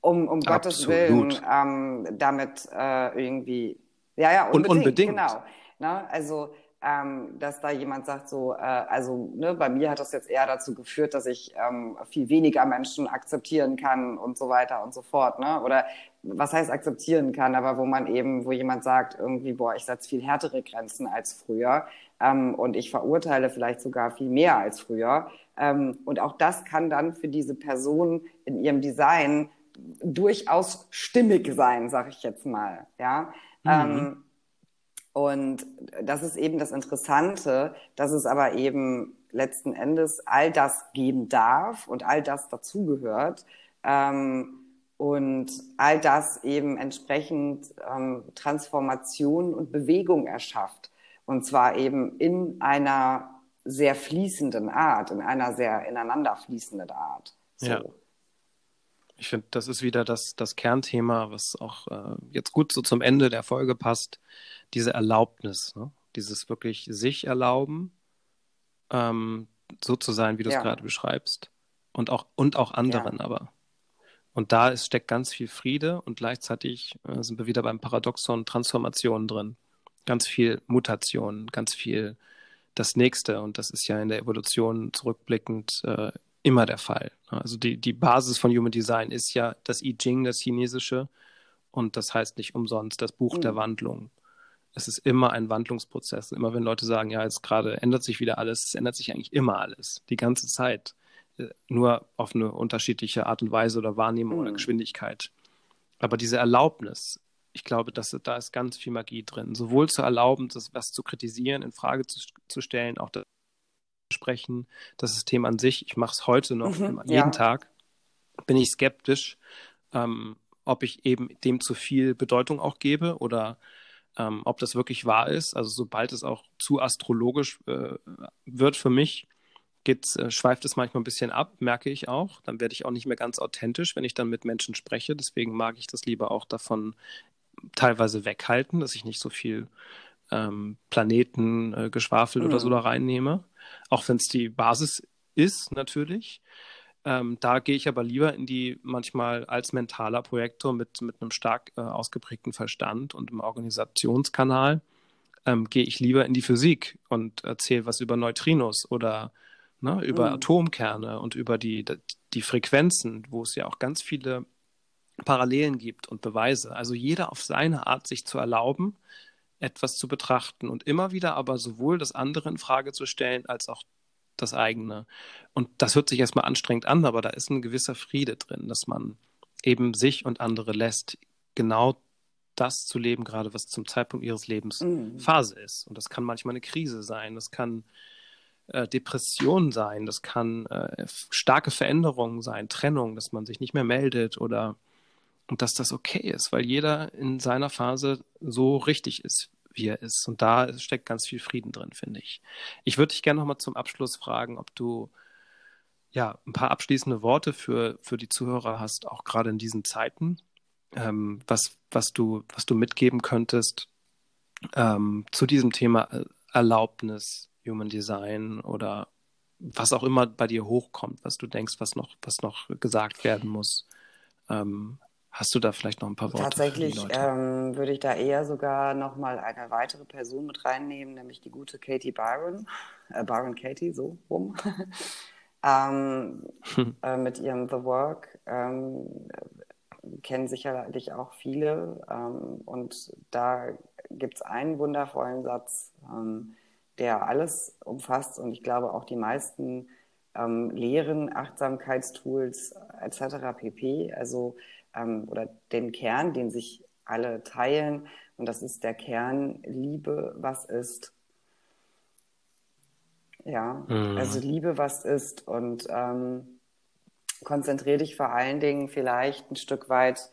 um, um Gottes Willen, ähm, damit äh, irgendwie, ja, ja, unbedingt, Und unbedingt. genau. Ne? Also ähm, dass da jemand sagt, so, äh, also ne, bei mir hat das jetzt eher dazu geführt, dass ich ähm, viel weniger Menschen akzeptieren kann und so weiter und so fort. Ne? Oder was heißt akzeptieren kann, aber wo man eben, wo jemand sagt, irgendwie, boah, ich setze viel härtere Grenzen als früher ähm, und ich verurteile vielleicht sogar viel mehr als früher. Ähm, und auch das kann dann für diese Person in ihrem Design durchaus stimmig sein, sag ich jetzt mal. Ja. Mhm. Ähm, und das ist eben das Interessante, dass es aber eben letzten Endes all das geben darf und all das dazugehört. Ähm, und all das eben entsprechend ähm, Transformation und Bewegung erschafft. Und zwar eben in einer sehr fließenden Art, in einer sehr ineinander fließenden Art. So. Ja. Ich finde, das ist wieder das, das Kernthema, was auch äh, jetzt gut so zum Ende der Folge passt, diese Erlaubnis, ne? dieses wirklich sich erlauben, ähm, so zu sein, wie du es ja. gerade beschreibst. Und auch, und auch anderen ja. aber. Und da ist, steckt ganz viel Friede und gleichzeitig äh, sind wir wieder beim Paradoxon Transformation drin. Ganz viel Mutation, ganz viel das Nächste. Und das ist ja in der Evolution zurückblickend äh, immer der Fall. Also die, die Basis von Human Design ist ja das I Ching, das Chinesische. Und das heißt nicht umsonst das Buch mhm. der Wandlung. Es ist immer ein Wandlungsprozess. Immer wenn Leute sagen, ja, jetzt gerade ändert sich wieder alles, es ändert sich eigentlich immer alles, die ganze Zeit. Äh, nur auf eine unterschiedliche Art und Weise oder Wahrnehmung mhm. oder Geschwindigkeit. Aber diese Erlaubnis, ich glaube, dass da ist ganz viel Magie drin. Sowohl zu erlauben, das was zu kritisieren, in Frage zu, zu stellen, auch das sprechen, das System an sich. Ich mache es heute noch mhm, jeden ja. Tag. Bin ich skeptisch, ähm, ob ich eben dem zu viel Bedeutung auch gebe oder ähm, ob das wirklich wahr ist. Also sobald es auch zu astrologisch äh, wird für mich, geht's, äh, schweift es manchmal ein bisschen ab, merke ich auch. Dann werde ich auch nicht mehr ganz authentisch, wenn ich dann mit Menschen spreche. Deswegen mag ich das lieber auch davon teilweise weghalten, dass ich nicht so viel ähm, Planeten äh, geschwafelt mhm. oder so da reinnehme. Auch wenn es die Basis ist, natürlich. Ähm, da gehe ich aber lieber in die manchmal als mentaler Projektor mit, mit einem stark äh, ausgeprägten Verstand und im Organisationskanal ähm, gehe ich lieber in die Physik und erzähle was über Neutrinos oder ne, über mhm. Atomkerne und über die, die Frequenzen, wo es ja auch ganz viele Parallelen gibt und Beweise. Also jeder auf seine Art sich zu erlauben, etwas zu betrachten und immer wieder aber sowohl das andere in Frage zu stellen, als auch das eigene. Und das hört sich erstmal anstrengend an, aber da ist ein gewisser Friede drin, dass man eben sich und andere lässt, genau das zu leben, gerade was zum Zeitpunkt ihres Lebens mhm. Phase ist. Und das kann manchmal eine Krise sein, das kann äh, Depression sein, das kann äh, starke Veränderungen sein, Trennung, dass man sich nicht mehr meldet oder und dass das okay ist, weil jeder in seiner Phase so richtig ist, wie er ist. Und da steckt ganz viel Frieden drin, finde ich. Ich würde dich gerne nochmal zum Abschluss fragen, ob du ja ein paar abschließende Worte für, für die Zuhörer hast, auch gerade in diesen Zeiten, ähm, was, was, du, was du mitgeben könntest ähm, zu diesem Thema äh, Erlaubnis, Human Design oder was auch immer bei dir hochkommt, was du denkst, was noch, was noch gesagt werden muss. Ähm, hast du da vielleicht noch ein paar Worte? Tatsächlich ähm, würde ich da eher sogar noch mal eine weitere Person mit reinnehmen, nämlich die gute Katie Byron, äh, Byron Katie, so rum, ähm, äh, mit ihrem The Work. Ähm, kennen sicherlich auch viele. Ähm, und da gibt es einen wundervollen Satz, ähm, der alles umfasst und ich glaube auch die meisten ähm, Lehren, Achtsamkeitstools etc. pp. Also ähm, oder den Kern, den sich alle teilen und das ist der Kern Liebe, was ist. Ja, mhm. also Liebe, was ist und ähm, konzentriere dich vor allen Dingen vielleicht ein Stück weit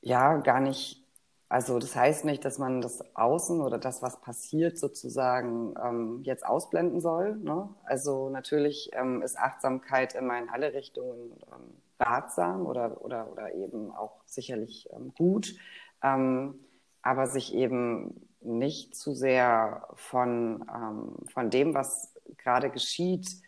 ja gar nicht also das heißt nicht, dass man das Außen oder das, was passiert, sozusagen ähm, jetzt ausblenden soll. Ne? Also natürlich ähm, ist Achtsamkeit immer in alle Richtungen ähm, ratsam oder, oder, oder eben auch sicherlich ähm, gut, ähm, aber sich eben nicht zu sehr von, ähm, von dem, was gerade geschieht,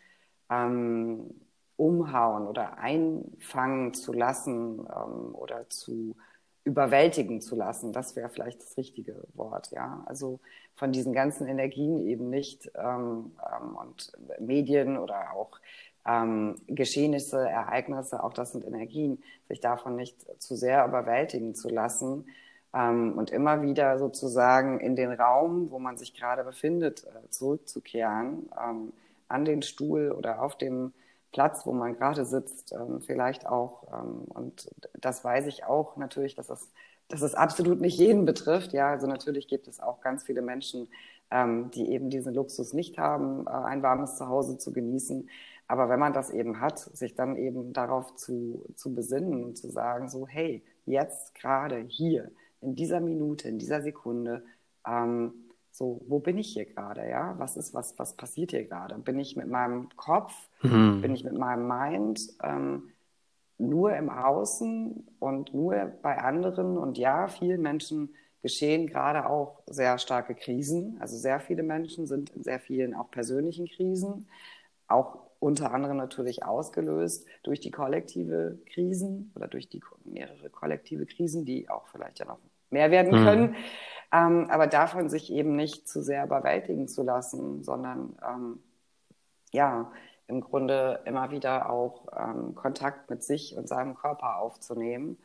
umhauen oder einfangen zu lassen oder zu überwältigen zu lassen. Das wäre vielleicht das richtige Wort, ja. Also von diesen ganzen Energien eben nicht ähm, ähm, und Medien oder auch ähm, Geschehnisse, Ereignisse, auch das sind Energien, sich davon nicht zu sehr überwältigen zu lassen ähm, und immer wieder sozusagen in den Raum, wo man sich gerade befindet, äh, zurückzukehren, ähm, an den Stuhl oder auf dem Platz, wo man gerade sitzt, ähm, vielleicht auch. Ähm, und das weiß ich auch natürlich, dass es, dass es absolut nicht jeden betrifft. Ja, also natürlich gibt es auch ganz viele Menschen, ähm, die eben diesen Luxus nicht haben, äh, ein warmes Zuhause zu genießen. Aber wenn man das eben hat, sich dann eben darauf zu, zu besinnen und zu sagen, so, hey, jetzt gerade hier, in dieser Minute, in dieser Sekunde, ähm, so, wo bin ich hier gerade, ja? Was ist, was, was passiert hier gerade? Bin ich mit meinem Kopf, mhm. bin ich mit meinem Mind ähm, nur im Außen und nur bei anderen? Und ja, vielen Menschen geschehen gerade auch sehr starke Krisen. Also sehr viele Menschen sind in sehr vielen auch persönlichen Krisen, auch unter anderem natürlich ausgelöst durch die kollektive Krisen oder durch die mehrere kollektive Krisen, die auch vielleicht ja noch mehr werden mhm. können. Mhm. Ähm, aber davon sich eben nicht zu sehr überwältigen zu lassen, sondern ähm, ja, im Grunde immer wieder auch ähm, Kontakt mit sich und seinem Körper aufzunehmen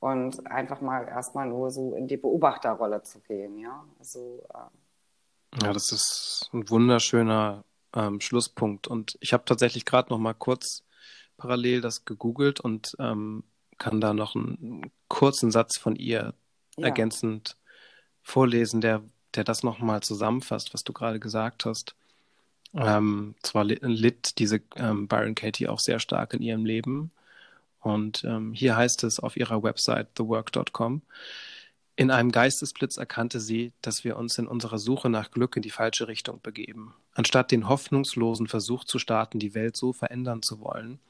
und einfach mal erstmal nur so in die Beobachterrolle zu gehen, ja. Also, äh, ja, das ist ein wunderschöner ähm, Schlusspunkt. Und ich habe tatsächlich gerade noch mal kurz parallel das gegoogelt und ähm, kann da noch einen kurzen Satz von ihr ja. ergänzend vorlesen, der, der das nochmal zusammenfasst, was du gerade gesagt hast. Ähm, zwar litt diese ähm, Byron Katie auch sehr stark in ihrem Leben. Und ähm, hier heißt es auf ihrer Website thework.com, in einem Geistesblitz erkannte sie, dass wir uns in unserer Suche nach Glück in die falsche Richtung begeben. Anstatt den hoffnungslosen Versuch zu starten, die Welt so verändern zu wollen,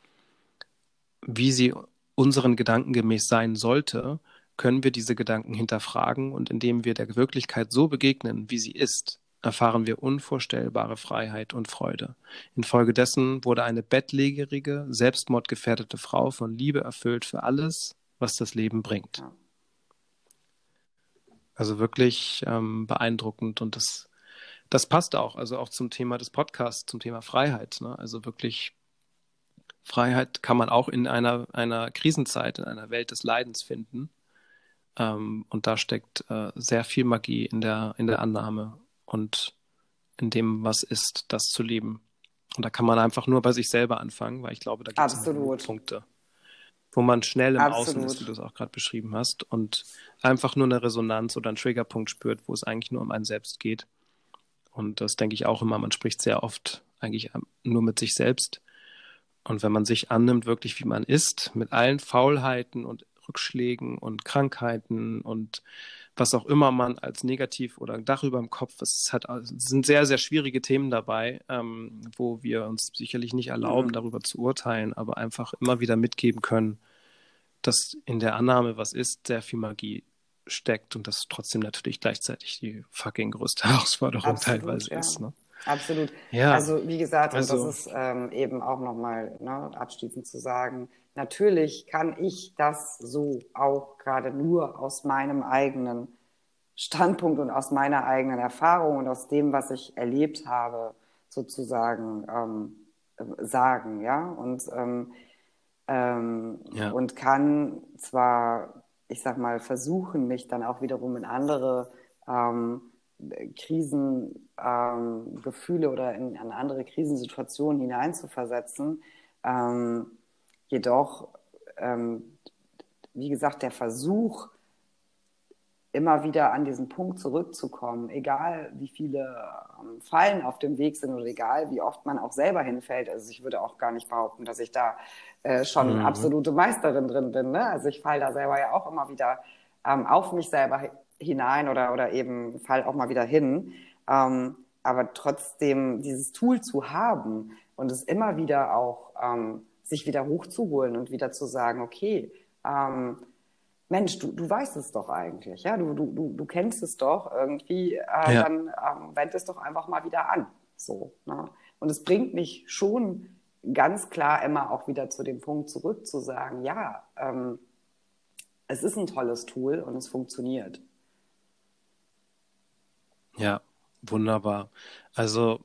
wie sie unseren Gedanken gemäß sein sollte, können wir diese Gedanken hinterfragen und indem wir der Wirklichkeit so begegnen, wie sie ist, erfahren wir unvorstellbare Freiheit und Freude. Infolgedessen wurde eine bettlägerige, selbstmordgefährdete Frau von Liebe erfüllt für alles, was das Leben bringt. Also wirklich ähm, beeindruckend und das, das passt auch, also auch zum Thema des Podcasts, zum Thema Freiheit. Ne? Also wirklich Freiheit kann man auch in einer, einer Krisenzeit, in einer Welt des Leidens finden. Ähm, und da steckt äh, sehr viel Magie in der, in der Annahme und in dem, was ist, das zu lieben. Und da kann man einfach nur bei sich selber anfangen, weil ich glaube, da gibt es Punkte, wo man schnell im Absolut. Außen ist, wie du es auch gerade beschrieben hast, und einfach nur eine Resonanz oder einen Triggerpunkt spürt, wo es eigentlich nur um einen selbst geht. Und das denke ich auch immer, man spricht sehr oft eigentlich nur mit sich selbst. Und wenn man sich annimmt, wirklich wie man ist, mit allen Faulheiten und Rückschlägen und Krankheiten und was auch immer man als negativ oder Dach über dem Kopf, es, hat, es sind sehr, sehr schwierige Themen dabei, ähm, wo wir uns sicherlich nicht erlauben, mhm. darüber zu urteilen, aber einfach immer wieder mitgeben können, dass in der Annahme, was ist, sehr viel Magie steckt und das trotzdem natürlich gleichzeitig die fucking größte Herausforderung Absolut, teilweise ja. ist. Ne? Absolut. Ja. Also wie gesagt, also, und das ist ähm, eben auch nochmal ne, abschließend zu sagen, natürlich kann ich das so auch gerade nur aus meinem eigenen Standpunkt und aus meiner eigenen Erfahrung und aus dem, was ich erlebt habe, sozusagen ähm, sagen, ja und ähm, ähm, ja. und kann zwar, ich sag mal, versuchen, mich dann auch wiederum in andere ähm, Krisengefühle ähm, oder in, in, andere Krisensituationen hineinzuversetzen. Ähm, Jedoch, ähm, wie gesagt, der Versuch, immer wieder an diesen Punkt zurückzukommen, egal wie viele ähm, Fallen auf dem Weg sind oder egal wie oft man auch selber hinfällt. Also ich würde auch gar nicht behaupten, dass ich da äh, schon mhm. absolute Meisterin drin bin. Ne? Also ich falle da selber ja auch immer wieder ähm, auf mich selber hinein oder, oder eben fall auch mal wieder hin. Ähm, aber trotzdem dieses Tool zu haben und es immer wieder auch ähm, sich wieder hochzuholen und wieder zu sagen, okay, ähm, Mensch, du, du weißt es doch eigentlich, ja, du, du, du kennst es doch irgendwie, äh, ja. dann ähm, wend es doch einfach mal wieder an. So, ne? Und es bringt mich schon ganz klar immer auch wieder zu dem Punkt zurück zu sagen, ja, ähm, es ist ein tolles Tool und es funktioniert. Ja, wunderbar. Also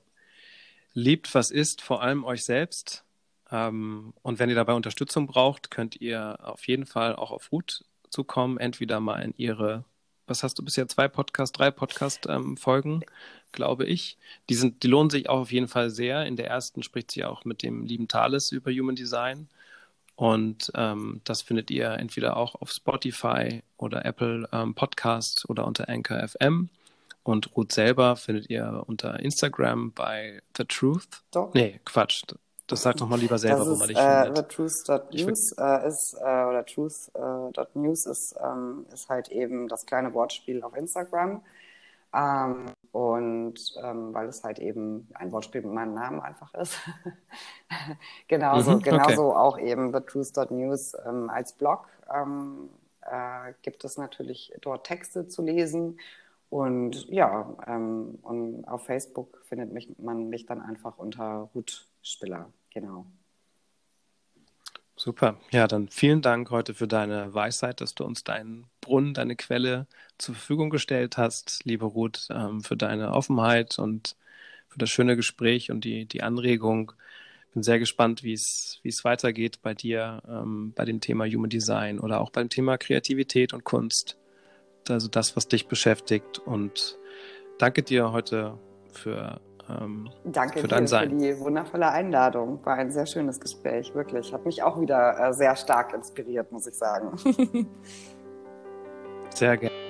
liebt, was ist, vor allem euch selbst. Ähm, und wenn ihr dabei Unterstützung braucht, könnt ihr auf jeden Fall auch auf Ruth zukommen, entweder mal in ihre, was hast du bisher, zwei Podcast, drei Podcast-Folgen, ähm, glaube ich. Die, sind, die lohnen sich auch auf jeden Fall sehr. In der ersten spricht sie auch mit dem lieben Thales über Human Design. Und ähm, das findet ihr entweder auch auf Spotify oder Apple ähm, Podcasts oder unter Anchor FM. Und Ruth selber findet ihr unter Instagram bei The Truth. Doch. Nee, Quatsch. Das sagt doch mal lieber selber, das wo man dich äh, findet. TheTruth.news äh, ist, äh, oder Truth.news äh, ist, ähm, ist halt eben das kleine Wortspiel auf Instagram. Ähm, und ähm, weil es halt eben ein Wortspiel mit meinem Namen einfach ist. genauso mhm, genauso okay. auch eben TheTruth.news ähm, als Blog ähm, äh, gibt es natürlich dort Texte zu lesen und ja, ähm, und auf Facebook findet mich, man mich dann einfach unter Ruth Spiller, genau. Super. Ja, dann vielen Dank heute für deine Weisheit, dass du uns deinen Brunnen, deine Quelle zur Verfügung gestellt hast. Liebe Ruth, ähm, für deine Offenheit und für das schöne Gespräch und die, die Anregung. Bin sehr gespannt, wie es, wie es weitergeht bei dir, ähm, bei dem Thema Human Design oder auch beim Thema Kreativität und Kunst also das, was dich beschäftigt. Und danke dir heute für, ähm, danke für dein dir Sein. für die wundervolle Einladung. War ein sehr schönes Gespräch, wirklich. Hat mich auch wieder äh, sehr stark inspiriert, muss ich sagen. sehr gerne.